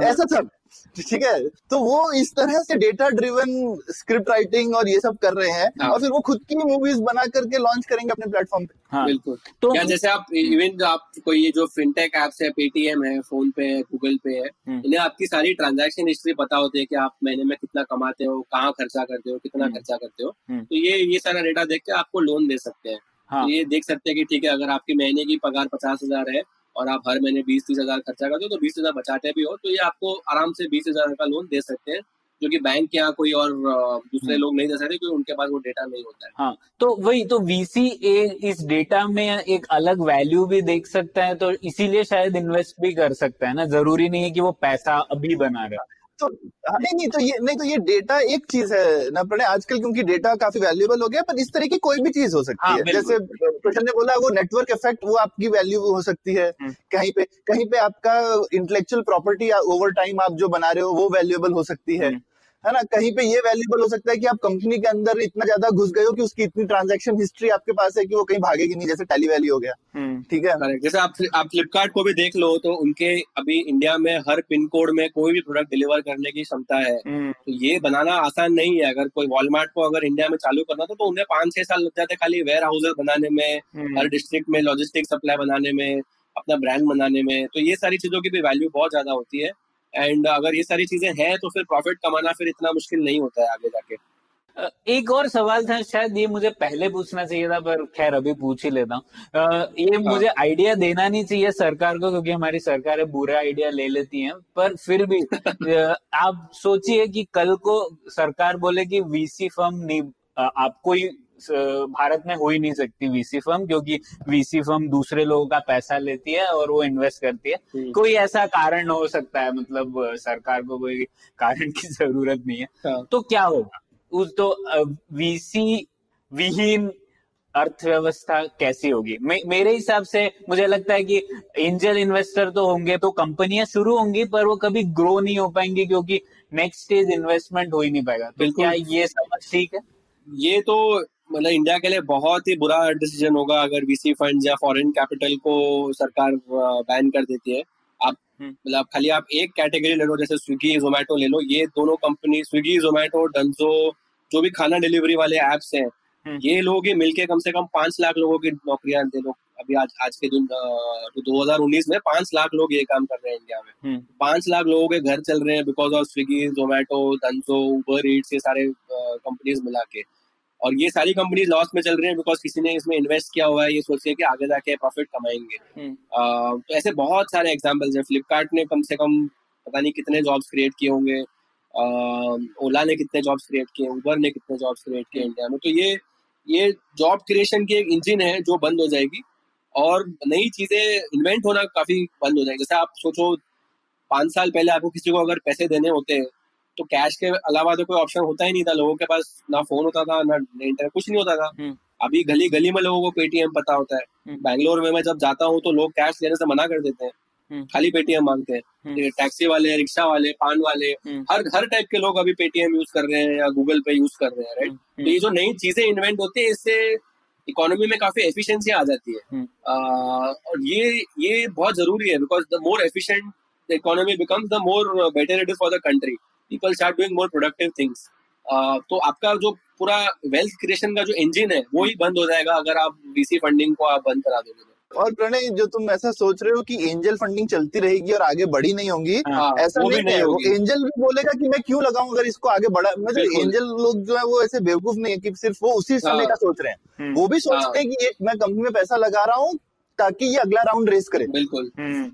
ऐसा सब। ठीक है तो वो इस तरह से डेटा ड्रिवन स्क्रिप्ट राइटिंग और ये सब कर रहे हैं हाँ। और फिर वो खुद की मूवीज़ बना करके लॉन्च करेंगे अपने प्लेटफॉर्म पे हाँ, बिल्कुल तो या जैसे आप इवन आप कोई ये जो फिनटेक एप्स है पेटीएम है फ़ोन पे है गूगल पे है हम्म। इन्हें आपकी सारी ट्रांजेक्शन हिस्ट्री पता होती है कि आप महीने में कितना कमाते हो कहाँ खर्चा करते हो कितना हम्म। खर्चा करते हो हम्म। तो ये ये सारा डेटा देख के आपको लोन दे सकते हैं हाँ तो ये देख सकते हैं कि ठीक है अगर आपकी महीने की पगार पचास हज़ार है और आप हर महीने बीस तीस हज़ार खर्चा करते हो तो बीस हज़ार बचाते भी हो तो ये आपको आराम से बीस हज़ार का लोन दे सकते हैं जो कि बैंक यहाँ कोई और दूसरे हम्म। लोग नहीं दे सकते क्योंकि उनके पास वो डेटा नहीं होता है हाँ तो वही तो वीसी इस डेटा में एक अलग वैल्यू भी देख सकता है तो इसीलिए शायद इन्वेस्ट भी कर सकता है ना ज़रूरी नहीं है कि वो पैसा अभी बना रहा तो नहीं नहीं तो ये नहीं तो ये डेटा एक चीज़ है ना प्रणय आजकल क्योंकि डेटा काफ़ी वैल्यूएबल हो गया पर इस तरह की कोई भी चीज़ हो सकती हाँ, है जैसे प्रश्न ने बोला वो नेटवर्क इफ़ेक्ट वो आपकी वैल्यू हो सकती है हम्म। कहीं पे कहीं पे आपका इंटेलेक्चुअल प्रॉपर्टी ओवर टाइम आप जो बना रहे हो वो वैल्यूएबल हो सकती है हम्म। है ना कहीं पे ये वैल्यूएबल हो सकता है कि आप कंपनी के अंदर इतना ज़्यादा घुस गए हो कि उसकी इतनी ट्रांजैक्शन हिस्ट्री आपके पास है कि वो कहीं भागेगी नहीं जैसे टेली वैली हो गया। हम्म, ठीक है? जैसे आप आप फ्लिपकार्ट को भी देख लो तो उनके अभी इंडिया में हर पिन कोड में कोई भी प्रोडक्ट डिलीवर करने की क्षमता है। हम्म, तो ये बनाना आसान नहीं है। अगर कोई वॉलमार्ट को अगर इंडिया में चालू करना था तो उन्हें पाँच छह साल लग जाते खाली वेयर हाउसेज बनाने में हम्म, हर डिस्ट्रिक्ट में लॉजिस्टिक सप्लाई बनाने में अपना ब्रांड बनाने में। तो ये सारी चीज़ों की भी वैल्यू बहुत ज़्यादा होती है। एंड अगर ये सारी चीज़ें हैं तो फिर प्रॉफिट कमाना फिर इतना मुश्किल नहीं होता है आगे जाके। एक और सवाल था शायद ये मुझे पहले पूछना चाहिए था पर खैर अभी पूछ ही लेता हूँ। ये मुझे आइडिया देना नहीं चाहिए सरकार को क्योंकि हमारी सरकारें बुरा आइडिया ले लेती हैं। पर फिर भी *laughs* आप सोचिए कि कल को सरकार बोले कि वीसी फर्म नहीं आपको ही भारत में हो ही नहीं सकती वीसी फर्म क्योंकि वीसी फर्म दूसरे लोगों का पैसा लेती है और वो इन्वेस्ट करती है। हम्म। कोई ऐसा कारण हो सकता है मतलब सरकार को कोई कारण की ज़रूरत नहीं है। हाँ। तो क्या होगा? उस तो वीसी विहीन अर्थव्यवस्था कैसी होगी? मे, मेरे हिसाब से मुझे लगता है कि एंजल इन्वेस्टर तो होंगे तो कंपनियाँ शुरू होंगी पर वो कभी ग्रो नहीं हो पाएँगी क्योंकि नेक्स्ट स्टेज इन्वेस्टमेंट हो ही नहीं पाएगा। तो क्या ये समझ ठीक है? ये तो मतलब इंडिया के लिए बहुत ही बुरा डिसीज़न होगा अगर वीसी फंड या फॉरेन कैपिटल को सरकार बैन कर देती है। आप हम्म। मतलब खाली आप एक कैटेगरी ले लो जैसे स्विगी जोमेटो ले लो ये दोनों कंपनी स्विगी जोमेटो डंजो जो भी खाना डिलीवरी वाले एप्स हैं हम्म। ये लोग ही मिलके कम से कम पाँच लाख लोगों की नौकरियाँ दे लो। अभी आज आज के दिन दो हज़ार उन्नीस में पाँच लाख लोग ये काम कर रहे हैं इंडिया में। हम्म, पाँच लाख लोगों के घर चल रहे हैं because of Swiggy Zomato Dunzo Uber Eats ये सारे कंपनीज़ मिला के। और ये सारी कंपनीज़ लॉस में चल रही है बिकॉज़ किसी ने इसमें इन्वेस्ट किया हुआ है ये सोच के कि आगे जाके प्रॉफिट कमाएँगे। हम्म, तो ऐसे बहुत सारे एग्जाम्पल्स हैं। फ्लिपकार्ट ने कम से कम पता नहीं कितने जॉब्स क्रिएट किए होंगे। ओला ने कितने जॉब्स क्रिएट किए उबर ने कितने जॉब्स क्रिएट किए इंडिया में। तो ये ये जॉब क्रिएशन की एक इंजन है जो बंद हो जाएगी। और नई चीज़ें इन्वेंट होना काफ़ी बंद हो जाएगी। जैसे आप सोचो पाँच साल पहले आपको किसी को अगर पैसे देने होते तो कैश के अलावा तो कोई ऑप्शन होता ही नहीं था लोगों के पास ना फ़ोन होता था ना इंटरनेट कुछ नहीं होता था हम्म। अभी गली गली में लोगों को पेटीएम पता होता है हम्म। बैंगलोर में मैं जब जाता हूँ तो लोग कैश लेने से मना कर देते हैं हम्म। खाली पेटीएम मांगते हैं टैक्सी वाले रिक्शा वाले पान वाले। हर हर टाइप के लोग अभी पेटीएम यूज़ कर रहे हैं या गूगल पे यूज़ कर रहे हैं राइट तो ये जो नई चीज़ें इन्वेंट होती है इससे इकोनॉमी में काफ़ी एफिशिएंसी आ जाती है। आ, और ये ये बहुत ज़रूरी है because the more efficient the economy becomes the more better it is for the country people start doing more productive things तो आपका जो पूरा वेल्थ क्रिएशन का जो इंजन है वो ही बंद हो जाएगा अगर आप वीसी फंडिंग को आप बंद करा दोगे तो। और प्रणय जो तुम ऐसा सोच रहे हो कि एंजल फंडिंग चलती रहेगी और आगे बढ़ी नहीं होंगी हाँ, ऐसा नहीं नहीं है। होगी। एंजल भी बोलेगा कि मैं क्यों लगाऊँ अगर इसको आगे बढ़ा मतलब एंजल लोग जो है वो ऐसे बेवकूफ़ नहीं है कि सिर्फ़ वो उसी समय हाँ। का सोच रहे हैं। हम्म, वो भी सोचते हैं। कि एक मैं कंपनी में पैसा लगा रहा हूँ ताकि ये अगला राउंड रेस करे। बिल्कुल। हम्म, हाँ,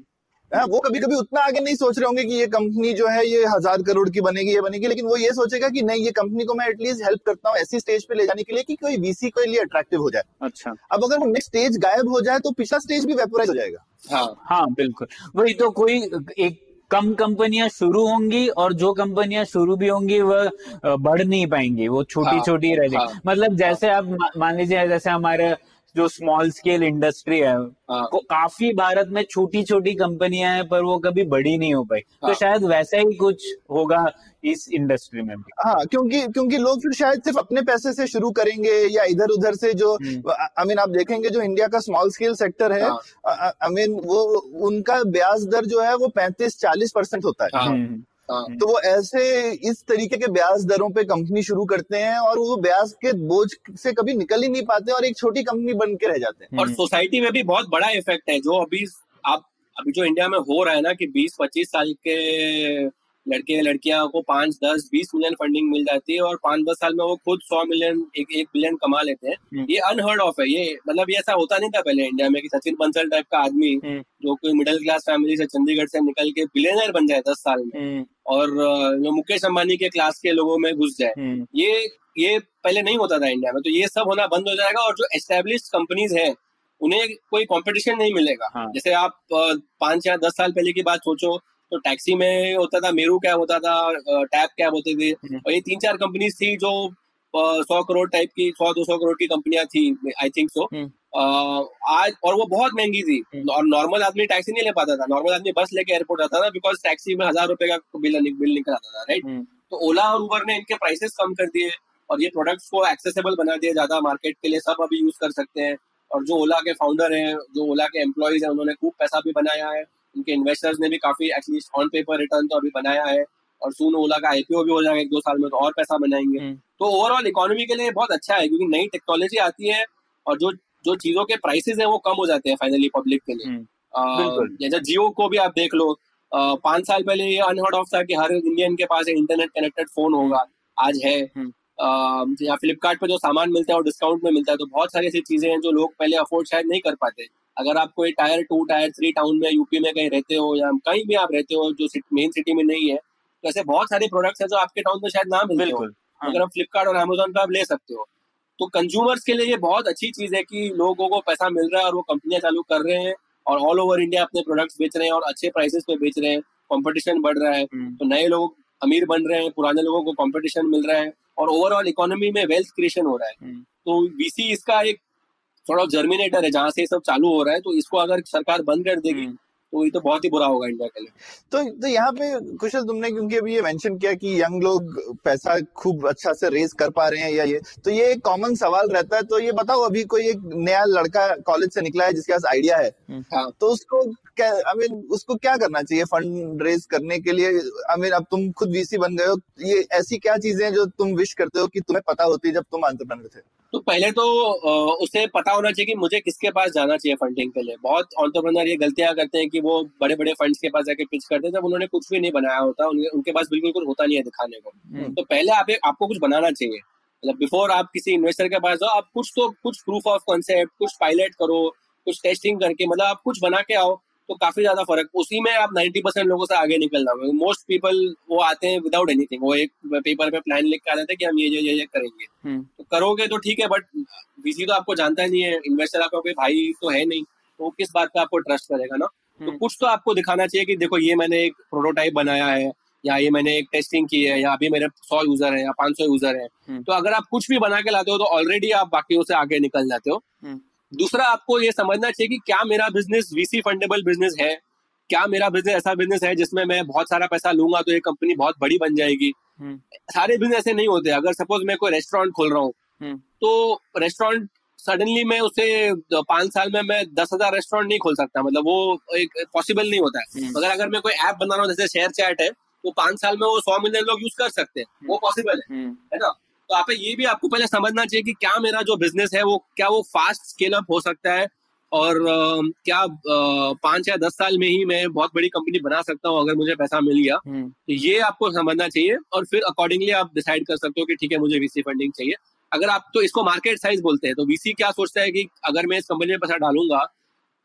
वो कभी कभी उतना आगे नहीं सोच रहे होंगे कि ये कंपनी जो है ये हज़ार करोड़ की बनेगी ये बनेगी लेकिन वो ये सोचेगा कि नहीं ये कंपनी को मैं एटलीस्ट हेल्प करता हूँ ऐसी स्टेज पे ले जाने के लिए कि कोई वीसी के लिए अट्रैक्टिव हो जाए। अच्छा। अब अगर वो नेक्स्ट स्टेज गायब हो जाए तो पिछला स्टेज भी वेपोराइज हो जाएगा। हाँ। हाँ बिल्कुल। वही तो कोई एक कम कंपनियाँ शुरू होंगी और जो कंपनियाँ शुरू भी होंगी वह बढ़ नहीं पाएँगी वो छोटी हाँ, छोटी रह जाएगी। हाँ, मतलब जैसे आप मान लीजिए जैसे हमारे जो स्मॉल स्केल इंडस्ट्री है हाँ। काफ़ी भारत में छोटी छोटी कंपनियाँ हैं पर वो कभी बड़ी नहीं हो पाई। तो हाँ। शायद वैसा ही कुछ होगा इस इंडस्ट्री में भी। हाँ क्योंकि क्योंकि लोग फिर शायद सिर्फ़ अपने पैसे से शुरू करेंगे या इधर उधर से जो हम्म। आई मीन आप देखेंगे जो इंडिया का स्मॉल स्केल सेक्टर है हाँ। आई मीन वो उनका ब्याज दर जो है वो पैंतीस चालीस परसेंट होता है। हाँ। हम्म, हाँ तो वो ऐसे इस तरीके के ब्याज दरों पे कंपनी शुरू करते हैं और वो ब्याज के बोझ से कभी निकल ही नहीं पाते और एक छोटी कंपनी बन के रह जाते हैं। और सोसाइटी में भी बहुत बड़ा इफ़ेक्ट है जो अभी आप अभी जो इंडिया में हो रहा है ना कि 20-25 साल के लड़के लड़कियाँ को पाँच दस बीस मिलियन फंडिंग मिल जाती है और पाँच दस साल में वो खुद सौ मिलियन एक एक बिलियन कमा लेते हैं। हम्म। ये अनहर्ड ऑफ़ है। ये मतलब ये ऐसा होता नहीं था पहले इंडिया में कि सचिन बंसल टाइप का आदमी हम्म। जो कोई मिडिल क्लास फैमिली से चंडीगढ़ से निकल के बिलियनर बन जाए दस साल में हम्म, और जो मुकेश अंबानी के क्लास के लोगों में घुस जाए। ये ये पहले नहीं होता था इंडिया में। तो ये सब होना बंद हो जाएगा और जो एस्टेब्लिश कंपनीज़ है उन्हें कोई कंपटीशन नहीं मिलेगा। हाँ। जैसे आप पाँच या दस साल पहले की बात सोचो तो टैक्सी में होता था मेरू कैब होता था टैप कैब होते थे हम्म। और ये तीन चार कंपनीज़ थी जो सौ करोड़ टाइप की सौ दो सौ करोड़ की कंपनियाँ थी आई थिंक सो। आज और वो बहुत महँगी थी हम्म। और नॉर्मल आदमी टैक्सी नहीं ले पाता था नॉर्मल आदमी बस लेके एयरपोर्ट आता था बिकॉज़ टैक्सी में हज़ार रुपए का बिल बिल निकल आता था राइट हम्म। तो ओला और उबर ने इनके प्राइसेस कम कर दिए और ये प्रोडक्ट्स को एक्सेसिबल बना दिया ज़्यादा मार्केट के लिए सब अभी यूज़ कर सकते हैं और जो ओला के फाउंडर हैं जो ओला के एम्प्लॉयज़ हैं उन्होंने खूब पैसा भी बनाया है उनके इन्वेस्टर्स ने भी काफ़ी एटलीस्ट ऑन पेपर रिटर्न तो अभी बनाया है और सून ओला का आईपीओ भी हो जाएगा एक दो साल में तो और पैसा बनाएँगे। हम्म। तो ओवरऑल इकोनॉमी के लिए बहुत अच्छा है क्योंकि नई टेक्नोलॉजी आती है और जो जो चीज़ों के प्राइसेस हैं वो कम हो जाते हैं फाइनली पब्लिक के लिए। हम्म, जैसे जियो को भी आप देख लो पाँच साल पहले ये अनहर्ड ऑफ़ था कि हर इंडियन के पास इंटरनेट कनेक्टेड फ़ोन होगा आज है। हम्म। या फ्लिपकार्ट पे जो सामान मिलता है वो डिस्काउंट में मिलता है तो बहुत सारी ऐसी चीज़ें हैं जो लोग पहले अफोर्ड शायद नहीं कर पाते। अगर आप कोई tier two tier three town में यूपी में कहीं रहते हो या कहीं भी आप रहते हो जो मेन सिटी में नहीं है तो ऐसे बहुत सारे प्रोडक्ट्स हैं जो आपके टाउन में शायद ना मिलते हो। हाँ। अगर आप फ्लिपकार्ट और अमेजोन पे आप ले सकते हो। तो कंज्यूमर्स के लिए ये बहुत अच्छी चीज़ है कि लोगों को पैसा मिल रहा है और वो कंपनियाँ चालू कर रहे हैं और ऑल ओवर इंडिया अपने प्रोडक्ट्स बेच रहे हैं और अच्छे प्राइसेस पे बेच रहे हैं। कंपटीशन बढ़ रहा है। हम्म, तो नए लोग अमीर बन रहे हैं पुराने लोगों को कंपटीशन मिल रहा है और ओवरऑल इकोनॉमी में वेल्थ क्रिएशन हो रहा है। हम्म, तो वीसी इसका एक थोड़ा जर्मिनेटर है जहाँ से सब चालू हो रहा है तो इसको अगर सरकार बंद कर देगी हम्म, तो ये तो बहुत ही बुरा होगा इंडिया के लिए। तो तो यहाँ पे कुशल तुमने क्योंकि अभी ये मेंशन किया कि यंग लोग पैसा खूब अच्छा से रेज कर पा रहे हैं या ये तो ये एक कॉमन सवाल रहता है। तो ये बताओ अभी कोई एक नया लड़का कॉलेज से निकला है जिसके पास आइडिया है हाँ। तो उसको क्या आई मीन उसको क्या करना चाहिए फंड रेज करने के लिए? आई मीन अब तुम खुद वीसी बन गए हो ये ऐसी क्या चीज़ें हैं जो तुम विश करते हो कि तुम्हें पता होती जब तुम एंटरप्रेन्योर थे? तो पहले तो उसे पता होना चाहिए कि मुझे किसके पास जाना चाहिए फंडिंग के लिए। बहुत ऑन्टरप्रनर ये गलतियाँ करते हैं कि वो बड़े बड़े फंड्स के पास जाके पिच करते हैं जब उन्होंने कुछ भी नहीं बनाया होता उनके, उनके पास बिल्कुल कुछ होता नहीं है दिखाने को। हम्म, तो पहले आप आपको कुछ बनाना चाहिए। मतलब बिफोर आप किसी इन्वेस्टर के पास जाओ आप कुछ तो कुछ प्रूफ ऑफ़ कॉन्सेप्ट कुछ पायलट करो कुछ टेस्टिंग करके मतलब आप कुछ बना के आओ। तो काफ़ी ज़्यादा फ़र्क उसी में आप 90 परसेंट लोगों से आगे निकल जाओगे। मोस्ट पीपल वो आते हैं विदाउट एनीथिंग वो एक पेपर पे प्लान लिख के आ जाते हैं कि हम ये ये ये ये करेंगे। हम्म, तो करोगे तो ठीक है बट वीसी तो आपको जानता नहीं है इन्वेस्टर आपका कोई भाई तो है नहीं। तो किस बात पे आपको ट्रस्ट करेगा ना? तो हम्म, कुछ तो आपको दिखाना चाहिए कि देखो ये मैंने एक प्रोटोटाइप बनाया है या ये मैंने एक टेस्टिंग की है या अभी मेरे सौ यूज़र है या पाँच सौ यूज़र है। हम्म। तो अगर आप कुछ भी बना के लाते हो तो ऑलरेडी आप बाकियों से आगे निकल जाते हो। दूसरा आपको ये समझना चाहिए कि क्या मेरा बिज़नेस वीसी फंडेबल बिज़नेस है? क्या मेरा बिज़नेस ऐसा बिज़नेस है जिसमें मैं बहुत सारा पैसा लूँगा तो ये कंपनी बहुत बड़ी बन जाएगी? हम्म, सारे बिज़नेस ऐसे नहीं होते। अगर सपोज़ मैं कोई रेस्टोरेंट खोल रहा हूँ हम्म, तो रेस्टोरेंट सडनली मैं उसे पाँच साल में मैं दस हज़ार रेस्टोरेंट नहीं खोल सकता। मतलब वो एक पॉसिबल नहीं होता। है हम्म। मगर अगर मैं कोई ऐप बना रहा हूँ जैसे शेयर चैट है तो पाँच साल में वो सौ मिलियन लोग यूज़ कर सकते हैं। वो पॉसिबल है। है ना? तो आप ये भी आपको पहले समझना चाहिए कि क्या मेरा जो बिज़नेस है वो क्या वो फास्ट स्केल अप हो सकता है? और क्या पाँच या दस साल में ही मैं बहुत बड़ी कंपनी बना सकता हूँ अगर मुझे पैसा मिल गया? हम्म, तो ये आपको समझना चाहिए और फिर अकॉर्डिंगली आप डिसाइड कर सकते हो कि ठीक है मुझे वीसी फंडिंग चाहिए। अगर आप तो इसको मार्केट साइज़ बोलते हैं तो वीसी क्या सोचता है कि अगर मैं इस कंपनी में पैसा डालूँगा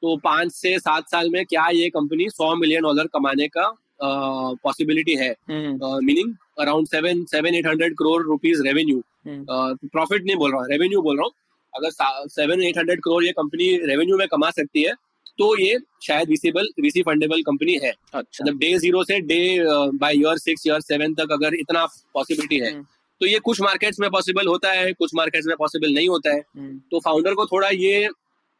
तो पाँच से सात साल में क्या ये कंपनी सौ मिलियन डॉलर कमाने का पॉसिबिलिटी है। Meaning around seven seven eight hundred crore rupees revenue profit नहीं बोल रहा हूँ रेवेन्यू बोल रहा हूँ। अगर सेवन एट हंड्रेड करोड़ ये कंपनी रेवेन्यू में कमा सकती है तो ये शायद विसीबल वीसी फंडेबल कंपनी है। अच्छा। मतलब डे ज़ीरो से day by year six year seven तक अगर इतना पॉसिबिलिटी है हम्म, तो ये कुछ मार्केट्स में पॉसिबल होता है कुछ मार्केट्स में पॉसिबल नहीं होता है। हम्म, तो फाउंडर को थोड़ा ये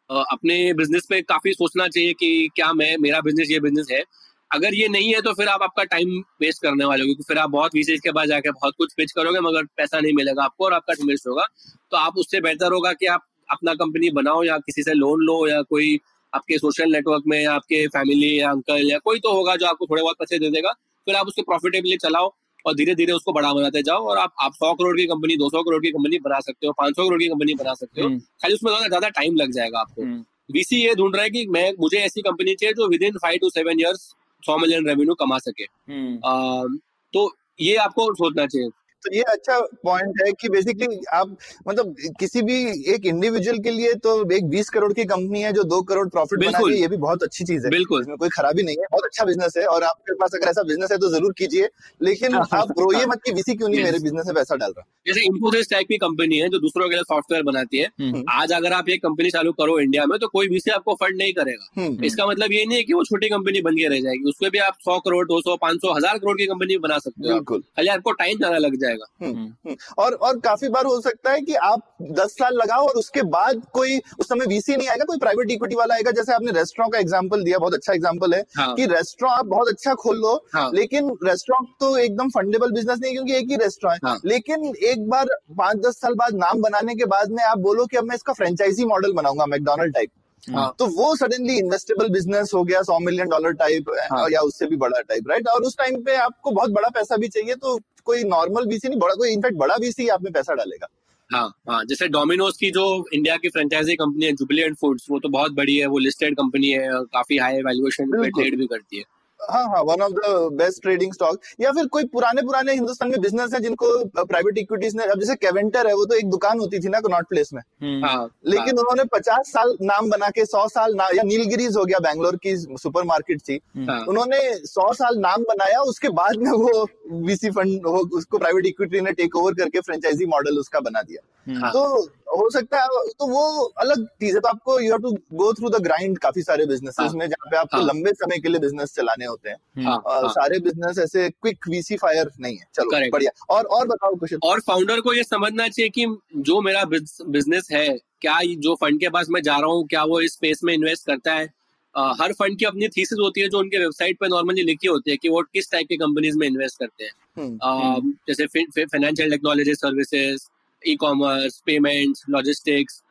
अपने बिज़नेस पे काफ़ी सोचना चाहिए कि क्या मैं मेरा बिज़नेस ये बिज़नेस है। अगर ये नहीं है तो फिर आप आपका टाइम वेस्ट करने वाले हो क्योंकि फिर आप बहुत वीसीज के बाद जाके बहुत कुछ पिच करोगे मगर पैसा नहीं मिलेगा आपको और आपका टाइम वेस्ट होगा। तो आप उससे बेहतर होगा कि आप अपना कंपनी बनाओ या किसी से लोन लो या कोई आपके सोशल नेटवर्क में या आपके फैमिली या अंकल या कोई तो होगा जो आपको थोड़े बहुत पैसे दे देगा। फिर आप उसको प्रॉफिटेबली चलाओ और धीरे धीरे उसको बड़ा बनाते जाओ और आप आप सौ करोड़ की कंपनी दो सौ करोड़ की कंपनी बना सकते हो पाँच सौ करोड़ की कंपनी बना सकते हो। हम्म, खाली उसमें ज़्यादा ज़्यादा टाइम लग जाएगा आपको। हम्म, वीसी ये ढूंढ रहा है कि मैं मुझे ऐसी कंपनी चाहिए जो within five to seven years सौ मिलियन रेवेन्यू कमा सके। हम्म, तो ये आपको सोचना चाहिए। तो ये अच्छा पॉइंट है कि बेसिकली आप मतलब किसी भी एक इंडिविजुअल के लिए तो एक बीस करोड़ की कंपनी है जो दो करोड़ प्रॉफिट बना रही है ये भी बहुत अच्छी चीज़ है। बिल्कुल। इसमें कोई खराबी नहीं है बहुत अच्छा बिज़नेस है और आपके पास अगर ऐसा बिज़नेस है तो ज़रूर कीजिए लेकिन *laughs* आप रोइए मत की वीसी क्यों नहीं मेरे बिज़नेस में पैसा डाल रहा। जैसे इन्फोसिस टाइप की कंपनी है जो दूसरों के लिए सॉफ्टवेयर बनाती है। हम्म। आज अगर आप एक कंपनी चालू करो इंडिया में तो कोई वीसी आपको फंड नहीं करेगा। हम्म, इसका मतलब ये नहीं है कि वो छोटी कंपनी बन के रह जाएगी। उसमें भी आप सौ करोड़ दो सौ पाँच सौ हज़ार करोड़ की कंपनी बना सकते हो बिल्कुल। खाली आपको टाइम ज़्यादा लग जाएगा। हम्म, और और काफ़ी बार हो सकता है कि आप दस साल लगाओ और उसके बाद कोई उस समय वीसी नहीं आएगा कोई प्राइवेट इक्विटी वाला आएगा। जैसे आपने रेस्टोरेंट का एग्जांपल दिया बहुत अच्छा एग्जांपल है हाँ। कि रेस्टोरेंट आप बहुत अच्छा खोल लो हाँ। लेकिन रेस्टोरेंट तो एकदम फंडेबल बिज़नेस नहीं है, क्योंकि एक ही रेस्टोरेंट है। हाँ। लेकिन एक बार पाँच दस साल बाद नाम बनाने के बाद में आप बोलो कि अब मैं इसका फ्रेंचाइजी मॉडल बनाऊँगा मैकडोनल्ड टाइप हाँ। तो वो सडनली इन्वेस्टेबल बिज़नेस हो गया सौ मिलियन डॉलर टाइप हाँ। या उससे भी बड़ा टाइप राइट और उस टाइम पे आपको बहुत बड़ा पैसा भी चाहिए तो कोई नॉर्मल बीसी नहीं बड़ा कोई इनफैक्ट बड़ा बीसी आप में पैसा डालेगा हाँ हाँ जैसे डोमिनोज की जो इंडिया की फ्रेंचाइजी कंपनी है जुबिलियन फूड्स वो तो बहुत बड़ी है वो लिस्टेड कंपनी है काफ़ी हाई वैल्यूएशन पे। ट्रेड भी करती है हाँ हाँ one of the best trading stock या फिर कोई पुराने पुराने हिंदुस्तान में बिज़नेस है जिनको प्राइवेट इक्विटीज ने अब जैसे केवेंटर है वो तो एक दुकान होती थी ना नॉट प्लेस में। हम्म, हाँ लेकिन हाँ. उन्होंने पचास साल नाम बना के सौ साल ना, या नीलगिरीज हो गया बैंगलोर की सुपर मार्केट थी हाँ। उन्होंने सौ साल नाम बनाया उसके बाद में वो वीसी फंड उसको प्राइवेट इक्विटी ने टेक ओवर करके फ्रेंचाइजी मॉडल उसका बना दिया। हम्म, तो हो सकता है तो वो अलग चीज़ है तो आपको you have to go through the grind काफ़ी सारे बिजनेसेस हाँ, में जहाँ पे आपको हाँ। लंबे समय के लिए बिज़नेस चलाने होते हैं। हाँ और हाँ। सारे बिज़नेस ऐसे क्विक वीसी फायर नहीं है। चलो बढ़िया। और और बताओ कुछ। और फाउंडर को ये समझना चाहिए कि जो मेरा बिज़नेस है क्या जो फंड के पास मैं जा रहा हूँ क्या वो इस स्पेस में इन्वेस्ट करता है? अ, हर फंड की अपनी थीसिस होती है जो उनके वेबसाइट पे नॉर्मली लिखी होती है कि वो किस टाइप की कंपनीज़ में इन्वेस्ट करते हैं। अ, जैसे financial technology services e commerce payments logistics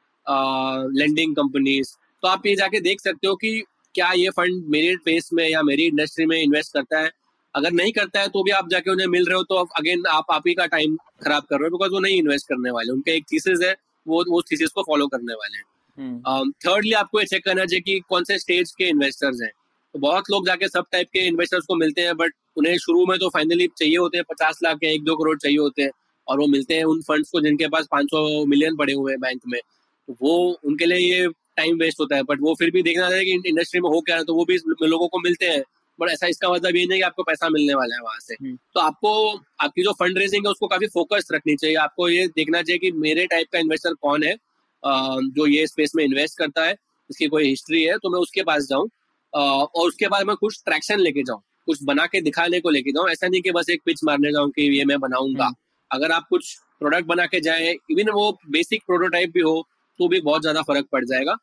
lending companies तो आप ये जाके देख सकते हो कि क्या ये फंड मेरे स्पेस में या मेरी इंडस्ट्री में इन्वेस्ट करता है। अगर नहीं करता है तो भी आप जाके उन्हें मिल रहे हो तो अगेन आप आप ही का टाइम खराब कर रहे हो बिकॉज़ वो नहीं इन्वेस्ट करने वाले। उनका एक थीसिस है वो वो थीसिस को फॉलो करने वाले हैं। हम्म, थर्डली आपको ये चेक करना चाहिए कि कौन से स्टेज के इन्वेस्टर्स हैं। तो बहुत लोग जाके सब टाइप के इन्वेस्टर्स को मिलते हैं बट उन्हें शुरू में तो फाइनली चाहिए होते हैं पचास लाख या एक दो करोड़ चाहिए होते हैं। और वो मिलते हैं उन फंड्स को जिनके पास 500 मिलियन पड़े हुए हैं बैंक में। तो वो उनके लिए ये टाइम वेस्ट होता है बट वो फिर भी देखना चाहिए कि इंडस्ट्री में हो क्या है तो वो भी लोगों को मिलते हैं। बट ऐसा इसका मतलब ये नहीं कि आपको पैसा मिलने वाला है वहाँ से। हम्म। तो आपको आपकी जो फंड रेजिंग है उसको काफ़ी फोकस रखनी चाहिए। आपको ये देखना चाहिए कि मेरे टाइप का इन्वेस्टर कौन है जो ये स्पेस में इन्वेस्ट करता है इसकी कोई हिस्ट्री है तो मैं उसके पास जाऊँ और उसके बाद मैं कुछ ट्रैक्शन लेके जाऊँ कुछ बना के दिखाने को लेके जाऊँ। ऐसा नहीं कि बस एक पिच मारने जाऊँ कि ये मैं बनाऊँगा। अगर आप कुछ प्रोडक्ट बना के जाए इवन वो बेसिक प्रोटोटाइप भी हो तो भी बहुत ज़्यादा फ़र्क पड़ जाएगा।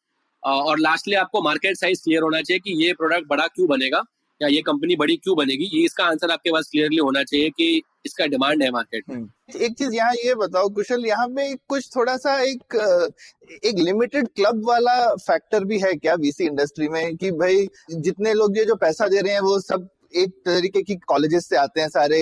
और लास्टली आपको मार्केट साइज़ क्लियर होना चाहिए कि ये प्रोडक्ट बड़ा क्यों बनेगा, या ये कंपनी बड़ी क्यों बनेगी। ये इसका आंसर आपके पास क्लियरली होना चाहिए कि इसका डिमांड है मार्केट में। एक चीज़ यहाँ ये बताओ, कुशल, यहाँ पे कुछ थोड़ा सा एक एक लिमिटेड क्लब वाला फैक्टर भी है क्या वीसी इंडस्ट्री में? कि भाई, जितने लोग ये जो पैसा दे रहे हैं, वो सब एक तरीके की कॉलेजेस से आते हैं सारे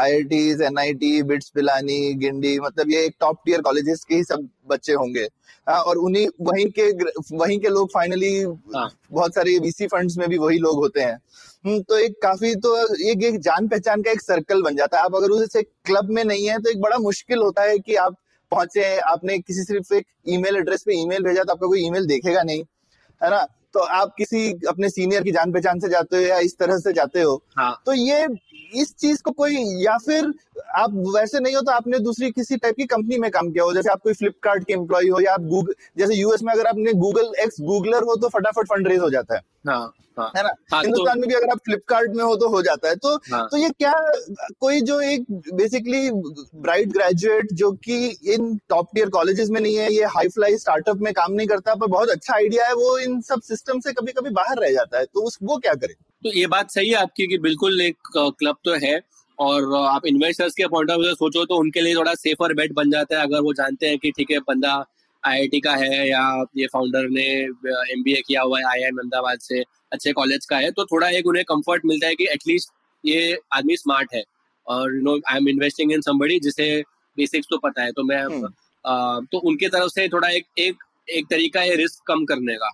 IITs NIT BITS Pilani Guindy मतलब ये एक टॉप टियर कॉलेजेस के ही सब बच्चे होंगे। हाँ, और उन्हीं वहीं के वहीं के लोग फाइनली हाँ। बहुत सारे वीसी फंड्स में भी वही लोग होते हैं। हम्म, तो एक काफ़ी तो एक एक जान पहचान का एक सर्कल बन जाता है। आप अगर उसे क्लब में नहीं है तो एक बड़ा मुश्किल होता है कि आप पहुँचे आपने किसी सिर्फ़ एक ईमेल एड्रेस पे ईमेल भेजा तो आपका कोई ईमेल देखेगा नहीं है ना? तो आप किसी अपने सीनियर की जान पहचान से जाते हो या इस तरह से जाते हो हाँ। तो ये इस चीज़ को कोई या फिर आप वैसे नहीं हो तो आपने दूसरी किसी टाइप की कंपनी में काम किया हो जैसे आप कोई फ्लिपकार्ट के एम्प्लॉय हो या आप गूगल जैसे यूएस में अगर आपने गूगल एक्स गूगलर हो तो फटाफट फंड रेज हो जाता है। हाँ हाँ। है ना? हाँ तो हिंदुस्तान में भी अगर आप फ्लिपकार्ट में हो तो हो जाता है। तो हाँ। तो ये क्या कोई जो एक बेसिकली ब्राइट ग्रेजुएट जो कि इन टॉप टीयर कॉलेजेस में नहीं है ये हाई फ्लाई स्टार्टअप में काम नहीं करता पर बहुत अच्छा आइडिया है वो इन सब सिस्टम से कभी कभी बाहर रह जाता है तो उस वो क्या करे? तो ये बात सही है आपकी कि बिल्कुल एक क्लब तो है और आप इन्वेस्टर्स के पॉइंट ऑफ़ व्यू से सोचो तो उनके लिए थोड़ा सेफर बेट बन जाता है अगर वो जानते हैं कि ठीक है बंदा आईआईटी का है या ये फाउंडर ने एमबीए किया हुआ है आईआईएम अहमदाबाद से अच्छे कॉलेज का है तो थोड़ा एक उन्हें कंफर्ट मिलता है कि एटलीस्ट ये आदमी स्मार्ट है और you know I am investing in somebody जिसे बेसिक्स तो पता है तो मैं हम्म। अ, तो उनके तरफ़ से थोड़ा एक एक एक तरीका है रिस्क कम करने का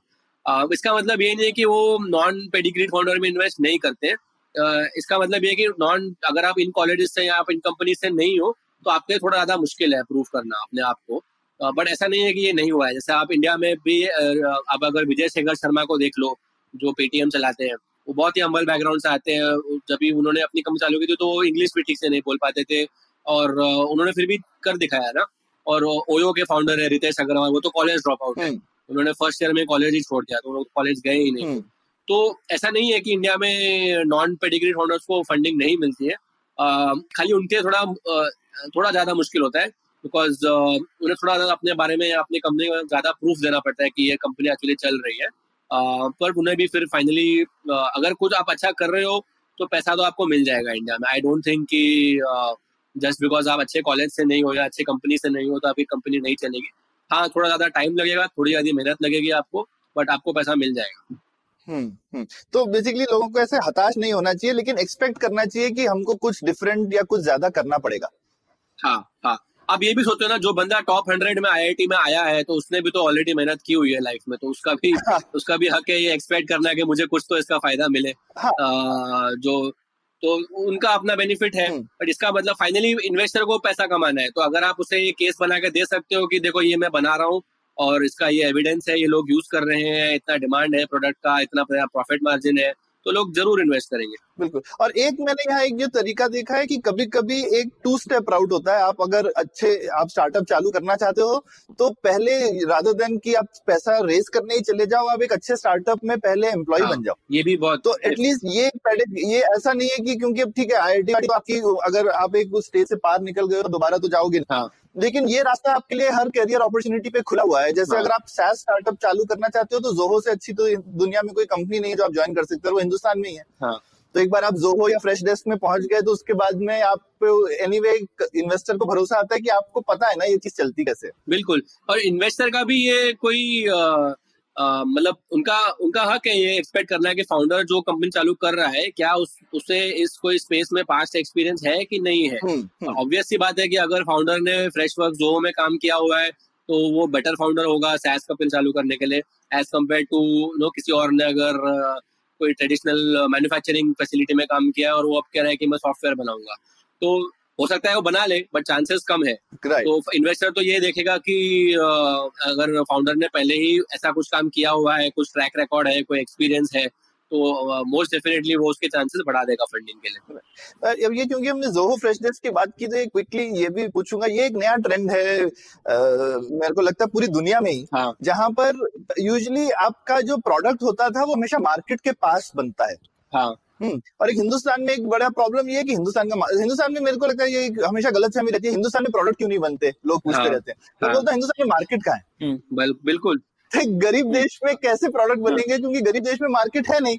अ, इसका मतलब ये नहीं है कि वो नॉन पेडिग्रीड फाउंडर में इन्वेस्ट नहीं करते अ, इसका मतलब ये कि नॉन अगर आप इन कॉलेजेस से या आप इन कंपनी से नहीं हो तो आपके थोड़ा ज़्यादा मुश्किल है प्रूव करना अपने आप को। बट ऐसा नहीं है कि ये नहीं हुआ है। जैसे आप इंडिया में भी आप अगर विजय शेखर शर्मा को देख लो जो पेटीएम चलाते हैं वो बहुत ही अम्बल बैकग्राउंड से आते हैं। जब भी उन्होंने अपनी कंपनी चालू की थी तो वो इंग्लिश भी ठीक से नहीं बोल पाते थे। और उन्होंने फिर भी कर दिखाया ना। और ओयो के फाउंडर है रितेश अग्रवाल वो तो कॉलेज ड्रॉप आउट है। उन्होंने फ़र्स्ट ईयर में कॉलेज ही छोड़ दिया तो वो कॉलेज गए ही नहीं। हम्म। तो ऐसा नहीं है कि इंडिया में नॉन पेडिग्री फाउंडर्स को फंडिंग नहीं मिलती है। खाली उनके थोड़ा थोड़ा ज़्यादा मुश्किल होता है बिकॉज़ उन्हें थोड़ा ज़्यादा अपने बारे में अपनी कंपनी में ज़्यादा प्रूफ देना पड़ता है कि ये कंपनी एक्चुअली चल रही है। पर उन्हें भी फिर फाइनली अगर कुछ आप अच्छा कर रहे हो तो पैसा तो आपको मिल जाएगा इंडिया में। आई डोंट थिंक कि जस्ट बिकॉज़ आप अच्छे कॉलेज से नहीं हो या अच्छे कंपनी से नहीं हो तो आपकी कंपनी नहीं चलेगी। हाँ थोड़ा ज़्यादा टाइम लगेगा थोड़ी ज़्यादा मेहनत लगेगी आपको बट आपको पैसा मिल जाएगा। हम्म, हम्म। तो बेसिकली लोगों को ऐसे हताश नहीं होना चाहिए लेकिन एक्सपेक्ट करना चाहिए कि हमको कुछ डिफरेंट या कुछ ज़्यादा करना पड़ेगा। हाँ हाँ। आप ये भी सोचो ना जो बंदा टॉप हंड्रेड में आईआईटी में आया है तो उसने भी तो ऑलरेडी मेहनत की हुई है लाइफ में तो उसका भी हाँ. उसका भी हक है ये एक्सपेक्ट करना है कि मुझे कुछ तो इसका फ़ायदा मिले। हाँ. आ, जो तो उनका अपना बेनिफिट है बट हम्म। इसका मतलब फाइनली इन्वेस्टर को पैसा कमाना है तो अगर आप उसे ये केस बना के दे सकते हो कि देखो ये मैं बना रहा हूँ और इसका ये एविडेंस है ये लोग यूज़ कर रहे हैं इतना डिमांड है प्रोडक्ट का इतना प्रॉफिट मार्जिन है तो लोग ज़रूर इन्वेस्ट करेंगे। बिल्कुल। और एक मैंने यहाँ एक जो तरीका देखा है कि कभी कभी एक टू स्टेप राउट होता है। आप अगर अच्छे आप स्टार्टअप चालू करना चाहते हो तो पहले राधर देन की आप पैसा रेस करने ही चले जाओ आप एक अच्छे स्टार्टअप में पहले एम्प्लॉय हाँ, बन जाओ। ये भी बहुत तो एटलीस्ट ये ये ऐसा नहीं है कि क्योंकि अब ठीक है आई आई तो आपकी अगर आप एक स्टेज से पार निकल गए तो दोबारा तो जाओगे हाँ. लेकिन ये रास्ता आपके लिए हर करियर अपॉर्चुनिटी पे खुला हुआ है जैसे हाँ. अगर आप सैस स्टार्टअप चालू करना चाहते हो तो जोहो से अच्छी तो दुनिया में कोई कंपनी नहीं है जो आप ज्वाइन कर सकते हो वो हिंदुस्तान में ही है हाँ. तो एक बार आप जोहो या फ्रेश डेस्क में पहुँच गए तो उसके बाद में आप एनी वे इन्वेस्टर को भरोसा आता है कि आपको पता है ना ये चीज़ चलती कैसे बिल्कुल और इन्वेस्टर का भी ये कोई आ... मतलब उनका उनका हक है ये एक्सपेक्ट करना है कि फाउंडर जो कंपनी चालू कर रहा है क्या उस उसे इस कोई स्पेस में पास्ट एक्सपीरियंस है कि नहीं है ऑब्वियस हम्म, हम्म। सी बात है कि अगर फाउंडर ने फ्रेश वर्क जो में काम किया हुआ है तो वो बेटर फाउंडर होगा सैस कंपनी चालू करने के लिए एज कंपेयर टू नो किसी और ने अगर कोई ट्रेडिशनल मैन्युफैक्चरिंग फैसिलिटी में काम किया और वो अब कह रहा है कि मैं सॉफ्टवेयर बनाऊँगा तो हो सकता है वो बना ले बट चांसेस कम है। Right. तो इन्वेस्टर तो ये देखेगा कि अगर फाउंडर ने पहले ही ऐसा कुछ काम किया हुआ है कुछ ट्रैक रिकॉर्ड है कोई एक्सपीरियंस है तो मोस्ट डेफिनेटली वो उसके चांसेस बढ़ा देगा फंडिंग के लिए। अब ये क्योंकि हमने जोहो फ्रेशनेस की बात की तो क्विकली ये भी पूछूँगा ये एक नया ट्रेंड है आ, मेरे को लगता है पूरी दुनिया में ही हाँ. जहाँ पर यूजली आपका जो प्रोडक्ट होता था वो हमेशा मार्केट के पास बनता है। हाँ। और एक हिंदुस्तान में एक बड़ा प्रॉब्लम ये है कि हिंदुस्तान का हिंदुस्तान में मेरे को लगता है ये हमेशा गलत फहमी रहती है हिंदुस्तान में प्रोडक्ट क्यों नहीं बनते लोग पूछते हाँ, रहते हैं। तो हाँ, बोलता हिंदुस्तान में मार्केट का है? हम्म, बिल्कुल। तो गरीब देश में कैसे प्रोडक्ट हाँ। बनेंगे क्योंकि गरीब देश में मार्केट है नहीं।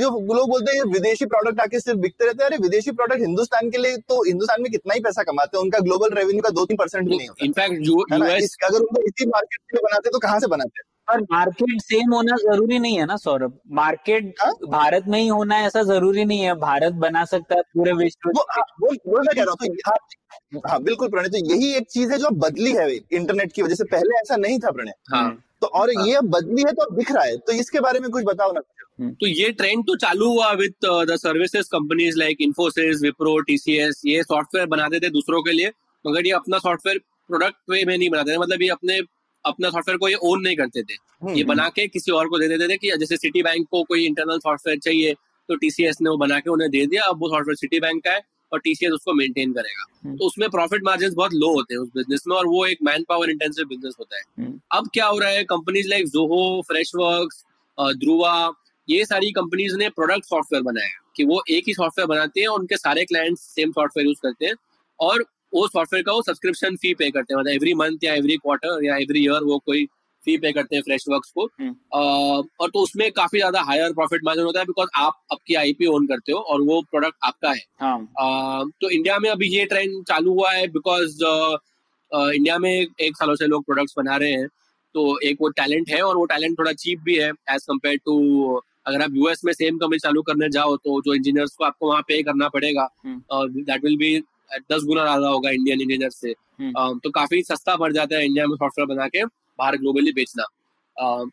जो लोग बोलते हैं विदेशी प्रोडक्ट आके सिर्फ़ बिकते रहते हैं अरे विदेशी प्रोडक्ट हिंदुस्तान के लिए तो हिंदुस्तान में कितना ही पैसा कमाते हैं उनका ग्लोबल रेवेन्यू का दो तीन परसेंट भी नहीं होता। इनफैक्ट अगर उनको इसी मार्केट में बनाते तो कहाँ से बनाते हैं? पर मार्केट सेम होना ज़रूरी नहीं है ना सौरभ? मार्केट हाँ? भारत में ही होना ऐसा ज़रूरी नहीं है। भारत बना सकता है पूरे विश्व वो, हाँ, वो, वो मैं कह रहा हूँ हाँ, हाँ बिल्कुल प्रणय तो यही एक चीज़ है जो बदली है इंटरनेट की वजह से। पहले ऐसा नहीं था प्रणय। हाँ, तो और हाँ, ये बदली है तो दिख रहा है। तो इसके बारे में कुछ बताओ ना। हम्म। तो ये ट्रेंड तो चालू हुआ with the services companies like Infosys Wipro TCS ये सॉफ्टवेयर बनाते थे दूसरों के लिए मगर ये अपना सॉफ्टवेयर प्रोडक्ट वे में नहीं बनाते थे। मतलब ये अपने अपना सॉफ्टवेयर को ये ओन नहीं करते थे। हम्म, ये हम्म। बना के किसी और को दे देते थे कि जैसे सिटी बैंक को कोई इंटरनल सॉफ्टवेयर चाहिए तो टीसीएस ने वो बना के उन्हें दे दिया अब वो सॉफ्टवेयर सिटी बैंक का है और टीसीएस उसको मेंटेन करेगा। हम्म। तो उसमें प्रॉफिट मार्जिन बहुत लो होते हैं उस बिज़नेस में और वो एक मैन पावर इंटेंसिव बिज़नेस होता है। अब क्या हो रहा है? Companies like Zoho fresh work Dhruva ये सारी कंपनीज़ ने प्रोडक्ट सॉफ्टवेयर बनाया कि वो एक ही सॉफ्टवेयर बनाते हैं और उनके सारे क्लाइंट्स सेम सॉफ्टवेयर यूज़ करते हैं। और वो सॉफ्टवेयर का वो सब्सक्रिप्शन फ़ी पे करते हैं। मतलब एवरी मंथ या एवरी क्वार्टर या एवरी ईयर वो कोई फ़ी पे करते हैं फ्रेश वर्क को। हम्म। और तो उसमें काफ़ी ज़्यादा हायर प्रॉफिट मार्जिन होता है बिकॉज़ आप आपकी आईपी ओन करते हो और वो प्रोडक्ट आपका है। हाँ. तो इंडिया में अभी ये ट्रेंड चालू हुआ है बिकॉज़ इंडिया में एक सालों से लोग प्रोडक्ट्स बना रहे हैं। तो एक वो टैलेंट है और वो टैलेंट थोड़ा चीप भी है एज कंपेयर टू अगर आप यूएस में सेम कंपनी चालू करने जाओ तो जो इंजीनियर्स को आपको वहाँ पे करना पड़ेगा दैट विल बी दस गुना ज़्यादा होगा इंडियन इंजीनियर से। हम्म। तो काफ़ी सस्ता पड़ जाता है इंडिया में सॉफ्टवेयर बना के बाहर ग्लोबली बेचना।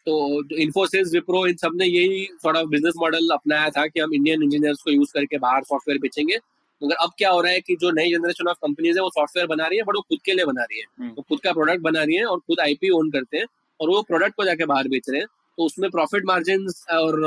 तो इन्फोसिस विप्रो इन सबने यही थोड़ा बिज़नेस मॉडल अपनाया था कि हम इंडियन इंजीनियर्स को यूज़ करके बाहर सॉफ्टवेयर बेचेंगे। मगर अब क्या हो रहा है कि जो नई जनरेशन ऑफ़ कंपनीज़ है वो सॉफ्टवेयर बना रही है बट वो खुद के लिए बना रही है। हम्म। वो खुद का प्रोडक्ट बना रही है और खुद आईपी ओन करते हैं और वो प्रोडक्ट को जाके बाहर बेच रहे हैं। तो उसमें प्रॉफिट मार्जिन और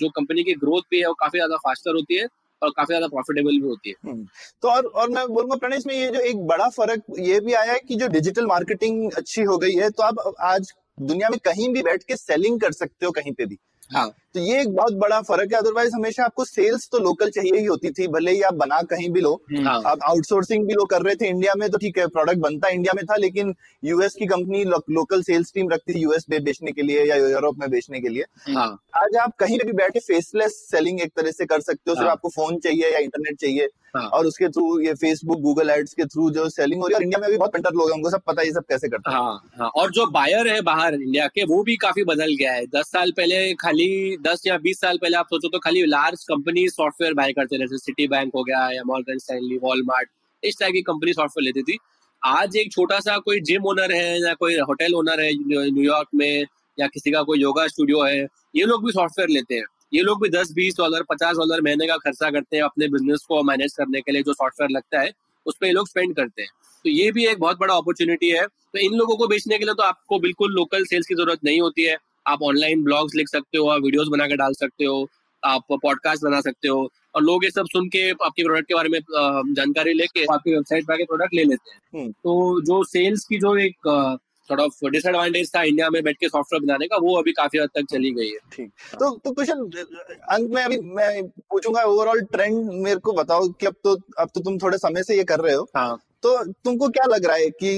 जो कंपनी की ग्रोथ भी है वो काफ़ी ज़्यादा फास्टर होती है। काफ़ी ज़्यादा प्रॉफिटेबल भी होती है। तो और और मैं बोलूँगा प्रणेश में ये जो एक बड़ा फ़र्क ये भी आया है कि जो डिजिटल मार्केटिंग अच्छी हो गई है तो आप आज दुनिया में कहीं भी बैठ के सेलिंग कर सकते हो कहीं पे भी। हाँ। तो ये एक बहुत बड़ा फ़र्क है अदरवाइज़ हमेशा आपको सेल्स तो लोकल चाहिए ही होती थी भले ही आप बना कहीं भी लो। हाँ। आप आउटसोर्सिंग भी लोग कर रहे थे इंडिया में तो ठीक है प्रोडक्ट बनता इंडिया में था लेकिन यूएस की कंपनी लो, लोकल सेल्स टीम रखती थी यूएस में बेचने के लिए या यूरोप में बेचने के लिए। हाँ। आज आप कहीं भी बैठ फेसलेस सेलिंग एक तरह से कर सकते हो सिर्फ़ हाँ। आपको फ़ोन चाहिए या इंटरनेट चाहिए। और उसके थ्रू ये फेसबुक गूगल एड्स के थ्रू जो सेलिंग हो रही है इंडिया में भी बहुत पेंटर लोग हैं उनको सब पता है ये सब कैसे करते हाँ। और जो बायर है बाहर इंडिया के वो भी काफ़ी बदल गया है। दस साल पहले खाली दस या बीस साल पहले आप सोचो तो खाली लार्ज कंपनी सॉफ्टवेयर बाय करते जैसे सिटी बैंक हो गया या मॉर्गन स्टैनली वॉलमार्ट इस टाइप की कंपनी सॉफ्टवेयर लेती थी। आज एक छोटा सा कोई जिम ओनर है या कोई होटल ओनर है न्यूयॉर्क में या किसी का कोई योगा स्टूडियो है, ये लोग भी सॉफ्टवेयर लेते हैं। ये लोग भी दस, बीस डॉलर पचास डॉलर महीने का खर्चा करते हैं अपने बिज़नेस को मैनेज करने के लिए जो सॉफ्टवेयर लगता है, उस पर ये लोग स्पेंड करते हैं। तो ये भी एक बहुत बड़ा अपॉर्चुनिटी है। तो इन लोगों को बेचने के लिए तो आपको बिल्कुल लोकल सेल्स की ज़रूरत नहीं होती है। आप ऑनलाइन ब्लॉग्स लिख सकते हो आप वीडियोस बना के डाल सकते हो आप पॉडकास्ट बना सकते हो और लोग ये सब सुन के आपके प्रोडक्ट के बारे में जानकारी लेके आपकी वेबसाइट पर आके प्रोडक्ट ले लेते हैं। हम्म। तो जो सेल्स की जो एक थोड़ा ऑफ़ डिसएडवांटेज था इंडिया में बैठ के सॉफ्टवेयर बनाने का वो अभी काफ़ी हद तक चली गई है। ठीक। तो तो कुशल अंत में अभी मैं पूछूँगा ओवरऑल ट्रेंड मेरे को बताओ कि अब तो अब तो तुम थोड़े समय से ये कर रहे हो। हाँ। तो तुमको क्या लग रहा है कि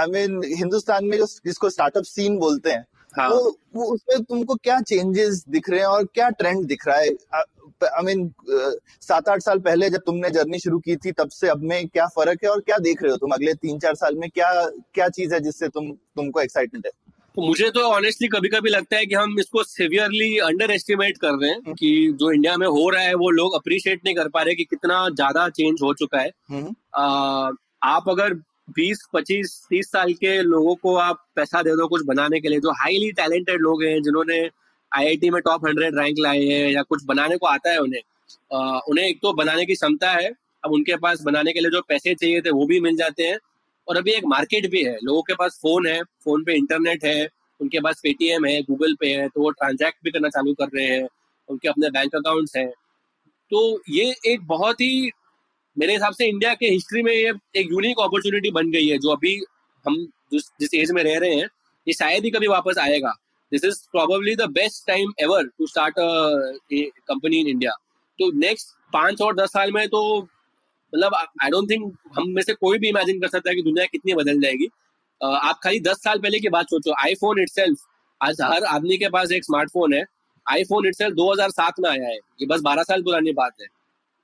आई मीन हिंदुस्तान में जो जिसको स्टार्टअप सीन बोलते हैं हाँ वो वो उसमें तुमको क्या चेंजेस दिख रहे हैं और क्या ट्रेंड दिख रहा है? आई मीन सात आठ साल पहले जब तुमने जर्नी शुरू की थी तब से अब में क्या फ़र्क है और क्या देख रहे हो तुम? अगले तीन चार साल में क्या क्या चीज़ है जिससे तुम तुमको एक्साइटमेंट है? तो मुझे तो ऑनेस्टली कभी कभी लगता है कि हम इसको सिवियरली अंडर एस्टिमेट कर रहे हैं कि जो इंडिया में हो रहा है वो लोग अप्रिशिएट नहीं कर पा रहे कि कितना ज़्यादा चेंज हो चुका है। हम्म, आ, आप अगर 20, 25, 30 साल के लोगों को आप पैसा दे दो कुछ बनाने के लिए जो हाईली टैलेंटेड लोग हैं जिन्होंने आईआईटी में टॉप हंड्रेड रैंक लाए हैं या कुछ बनाने को आता है उन्हें आ, उन्हें एक तो बनाने की क्षमता है अब उनके पास बनाने के लिए जो पैसे चाहिए थे वो भी मिल जाते हैं और अभी एक मार्केट भी है लोगों के पास फ़ोन है फ़ोन पे इंटरनेट है उनके पास पेटीएम है गूगल पे है तो वो ट्रांजैक्ट भी करना चालू कर रहे हैं उनके अपने बैंक अकाउंट्स हैं तो ये एक बहुत ही मेरे हिसाब से इंडिया के हिस्ट्री में ये एक यूनिक अपॉर्चुनिटी बन गई है जो अभी हम जिस जिस एज में रह रहे हैं ये शायद ही कभी वापस आएगा। This is probably the best time ever to start company in India तो नेक्स्ट पाँच और दस साल में तो मतलब आई डोंट थिंक हम में से कोई भी इमेजिन कर सकता है कि दुनिया कितनी बदल जाएगी। अ, आप खाली दस साल पहले की बात सोचो आईफोन इटसेल्फ आज हर आदमी के पास एक स्मार्टफ़ोन है। आईफोन इटसेल्फ 2007 में आया है। ये बस 12 साल पुरानी बात है।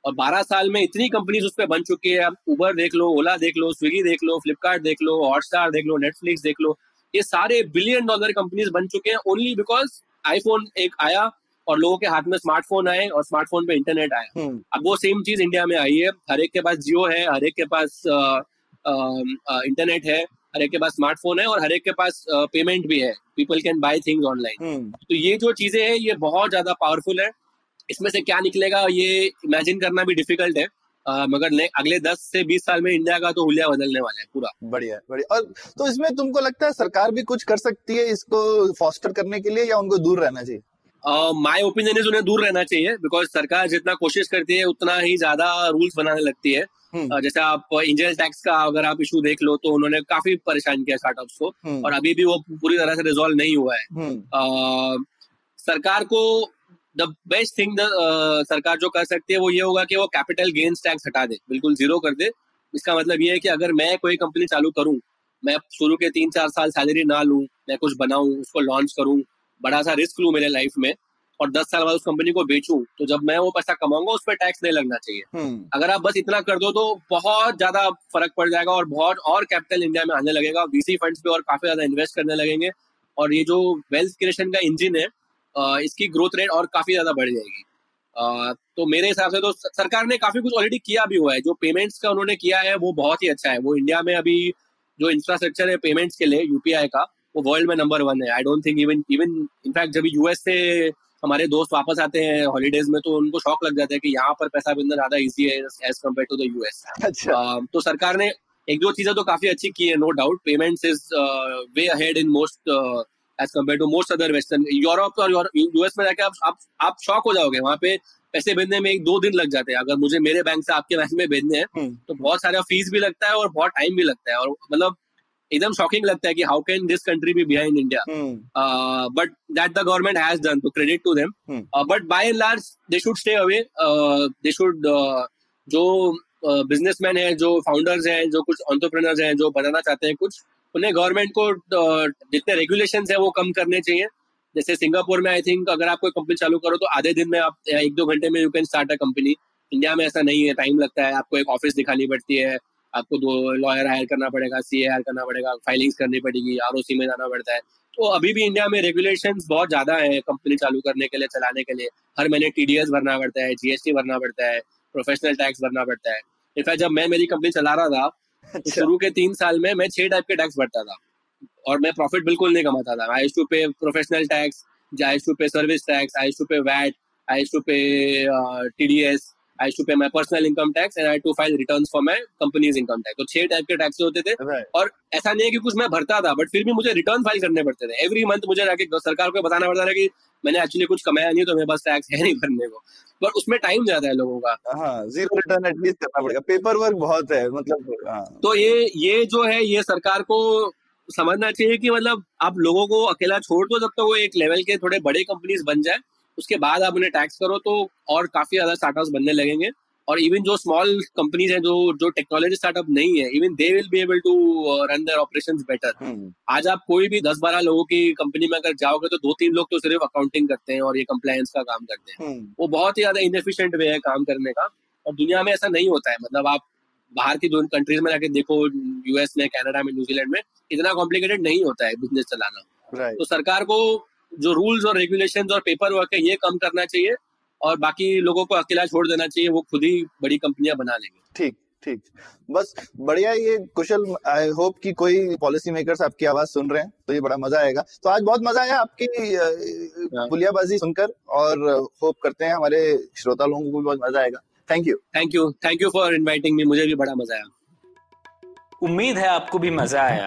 और 12 साल में इतनी कंपनीज़ उस पर बन चुकी है। आप उबर देख लो ओला देख लो स्विगी देख लो फ्लिपकार्ट देख लो हॉटस्टार देख लो नेटफ्लिक्स देख लो ये सारे बिलियन डॉलर कंपनीज़ बन चुके हैं ओनली बिकॉज़ आईफोन एक आया और लोगों के हाथ में स्मार्टफ़ोन आए और स्मार्टफ़ोन पे इंटरनेट आया। हम्म, अब वो सेम चीज़ इंडिया में आई है। हर एक के पास जियो है हर एक के पास इंटरनेट है हर एक के पास स्मार्टफ़ोन है और हर एक के पास पेमेंट भी है। People can buy things online तो ये जो चीज़ें हैं ये बहुत ज़्यादा पावरफुल है। इसमें से क्या निकलेगा ये इमेजिन करना भी डिफ़िकल्ट है। अ, मगर अगले 10 से 20 साल में इंडिया का तो हुलिया बदलने वाला है पूरा। बढ़िया बढ़िया। और तो इसमें तुमको लगता है सरकार भी कुछ कर सकती है इसको फॉस्टर करने के लिए या उनको दूर रहना चाहिए? माय ओपिनियन इज़ उन्हें दूर रहना चाहिए बिकॉज़ सरकार जितना कोशिश करती है उतना ही ज़्यादा रूल्स बनाने लगती है। अ, जैसे आप इंजन टैक्स का अगर आप इशू देख लो तो उन्होंने काफ़ी परेशान किया स्टार्टअप को। हम्म, और अभी भी वो पूरी तरह से रिजोल्व नहीं हुआ है। अ, सरकार को द बेस्ट थिंग सरकार जो कर सकती है वो ये होगा कि वो कैपिटल गेन्स टैक्स हटा दे। बिल्कुल ज़ीरो कर दे। इसका मतलब ये है कि अगर मैं कोई कंपनी चालू करूँ मैं शुरू के तीन चार साल सैलरी ना लूँ मैं कुछ बनाऊँ उसको लॉन्च करूँ बड़ा सा रिस्क लूँ मेरे लाइफ में और दस साल बाद उस कंपनी को बेचूं तो जब मैं वो पैसा कमाऊँगा उस पर टैक्स नहीं लगना चाहिए। हम्म, अगर आप बस इतना कर दो तो बहुत ज़्यादा फ़र्क पड़ जाएगा और बहुत और कैपिटल इंडिया में आने लगेगा। वीसी फंड्स पे और काफ़ी ज़्यादा इन्वेस्ट करने लगेंगे। और ये जो वेल्थ क्रिएशन का इंजिन है इसकी ग्रोथ रेट और काफ़ी ज़्यादा बढ़ जाएगी। तो मेरे हिसाब से तो सरकार ने काफ़ी कुछ ऑलरेडी किया भी हुआ है। जो पेमेंट्स का उन्होंने किया है वो बहुत ही अच्छा है। वो इंडिया में अभी जो इंफ्रास्ट्रक्चर है पेमेंट्स के लिए यूपीआई का वो वर्ल्ड में नंबर वन है। I don't think even even in fact जब यूएस से हमारे दोस्त वापस आते हैं हॉलीडेज में तो उनको शौक लग जाता है कि यहाँ पर पैसा भेजना ज़्यादा इजी है as compare to the US तो सरकार ने एक दो चीज़ें तो काफ़ी अच्छी की है no doubt payments is way ahead in most as compare to most other western Europe और यूएस में जाके आप आप आप शॉक हो जाओगे। वहाँ पे पैसे भेजने में एक दो दिन लग जाते हैं। अगर मुझे मेरे बैंक से आपके बैंक में भेजने हैं हम्म, तो बहुत सारा फ़ीस भी लगता है और बहुत टाइम भी लगता है। और मतलब एकदम शॉकिंग लगता है कि how can this country be behind India but that the government has done to credit to them. But by and large they should stay away they should जो बिजनेसमैन uh, है जो फाउंडर्स हैं जो कुछ entrepreneurs हैं जो बनाना चाहते हैं कुछ उन्हें गवर्नमेंट को जितने रेगुलेशन है वो कम करने चाहिए। जैसे सिंगापुर में आई थिंक अगर आप कोई कंपनी चालू करो तो आधे दिन में आप एक दो घंटे में you can start a company India में ऐसा नहीं है टाइम लगता है, आपको एक ऑफ़िस दिखानी पड़ती है, आपको दो लॉयर हायर करना पड़ेगा सी हायर करना पड़ेगा फाइलिंग्स करनी पड़ेगी आरओसी में जाना पड़ता है। तो अभी भी इंडिया में रेगुलेशन बहुत ज़्यादा है कंपनी चालू करने के लिए, चलाने के लिए। हर महीने टीडीएस भरना पड़ता है जीएसटी भरना पड़ता है प्रोफेशनल टैक्स भरना पड़ता है। इनफैक्ट जब मैं मेरी कंपनी चला रहा था अच्छा। शुरू के तीन साल में मैं छह टाइप के टैक्स भरता था। और मैं प्रॉफिट बिल्कुल नहीं कमाता था। I to pay professional tax I to pay service tax I to pay VAT I to pay TDS I to pay my personal income tax and I to file return for my company's income tax तो छह type के tax होते थे। Right. और ऐसा नहीं है कि कुछ मैं भरता था बट फिर भी मुझे रिटर्न फ़ाइल करने पड़ते थे। एवरी मंथ मुझे जाके सरकार को बताना पड़ता था कि मैंने एक्चुअली कुछ कमाया नहीं तो मेरे पास टैक्स है नहीं भरने को। पर उसमें टाइम ज़्यादा है लोगों का। हाँ ज़ीरो रिटर्न एटलीस्ट करना पड़ेगा। पेपर वर्क बहुत है मतलब हाँ। तो ये ये जो है ये सरकार को समझना चाहिए कि मतलब आप लोगों को अकेला छोड़ दो जब तक वो एक लेवल के थोड़े बड़े कंपनीज़ बन जाए। उसके बाद आप उन्हें टैक्स करो तो और काफ़ी ज़्यादा स्टार्टअप्स बनने लगेंगे। और इवन जो स्मॉल कंपनीज़ हैं जो जो टेक्नोलॉजी स्टार्टअप नहीं है even they will be able to run their operations better आज आप कोई भी दस बारह लोगों की कंपनी में अगर जाओगे तो दो तीन लोग तो सिर्फ़ अकाउंटिंग करते हैं और ये कंप्लायंस का काम करते हैं। हम्म, वो बहुत ही ज़्यादा इनएफिशिएंट वे है काम करने का। और दुनिया में ऐसा नहीं होता है। मतलब आप बाहर की जो कंट्रीज़ में जाके देखो यूएस में कनाडा में न्यूजीलैंड में इतना कॉम्प्लिकेटेड नहीं होता है बिज़नेस चलाना। राइट तो सरकार को जो रूल्स और रेगुलेशन और पेपर वर्क है ये कम करना चाहिए और बाकी लोगों को अकेला छोड़ देना चाहिए वो खुद ही बड़ी कंपनियाँ बना लेंगे। ठीक ठीक। बस बढ़िया ये कुशल आई होप कि कोई पॉलिसी मेकर्स आपकी आवाज़ सुन रहे हैं तो ये बड़ा मज़ा आएगा। तो आज बहुत मज़ा आया आपकी पुलियाबाजी सुनकर और होप करते हैं हमारे श्रोता लोगों को भी बहुत मज़ा आएगा। Thank you thank you thank you for inviting me मुझे भी बड़ा मज़ा आया। उम्मीद है आपको भी मज़ा आया।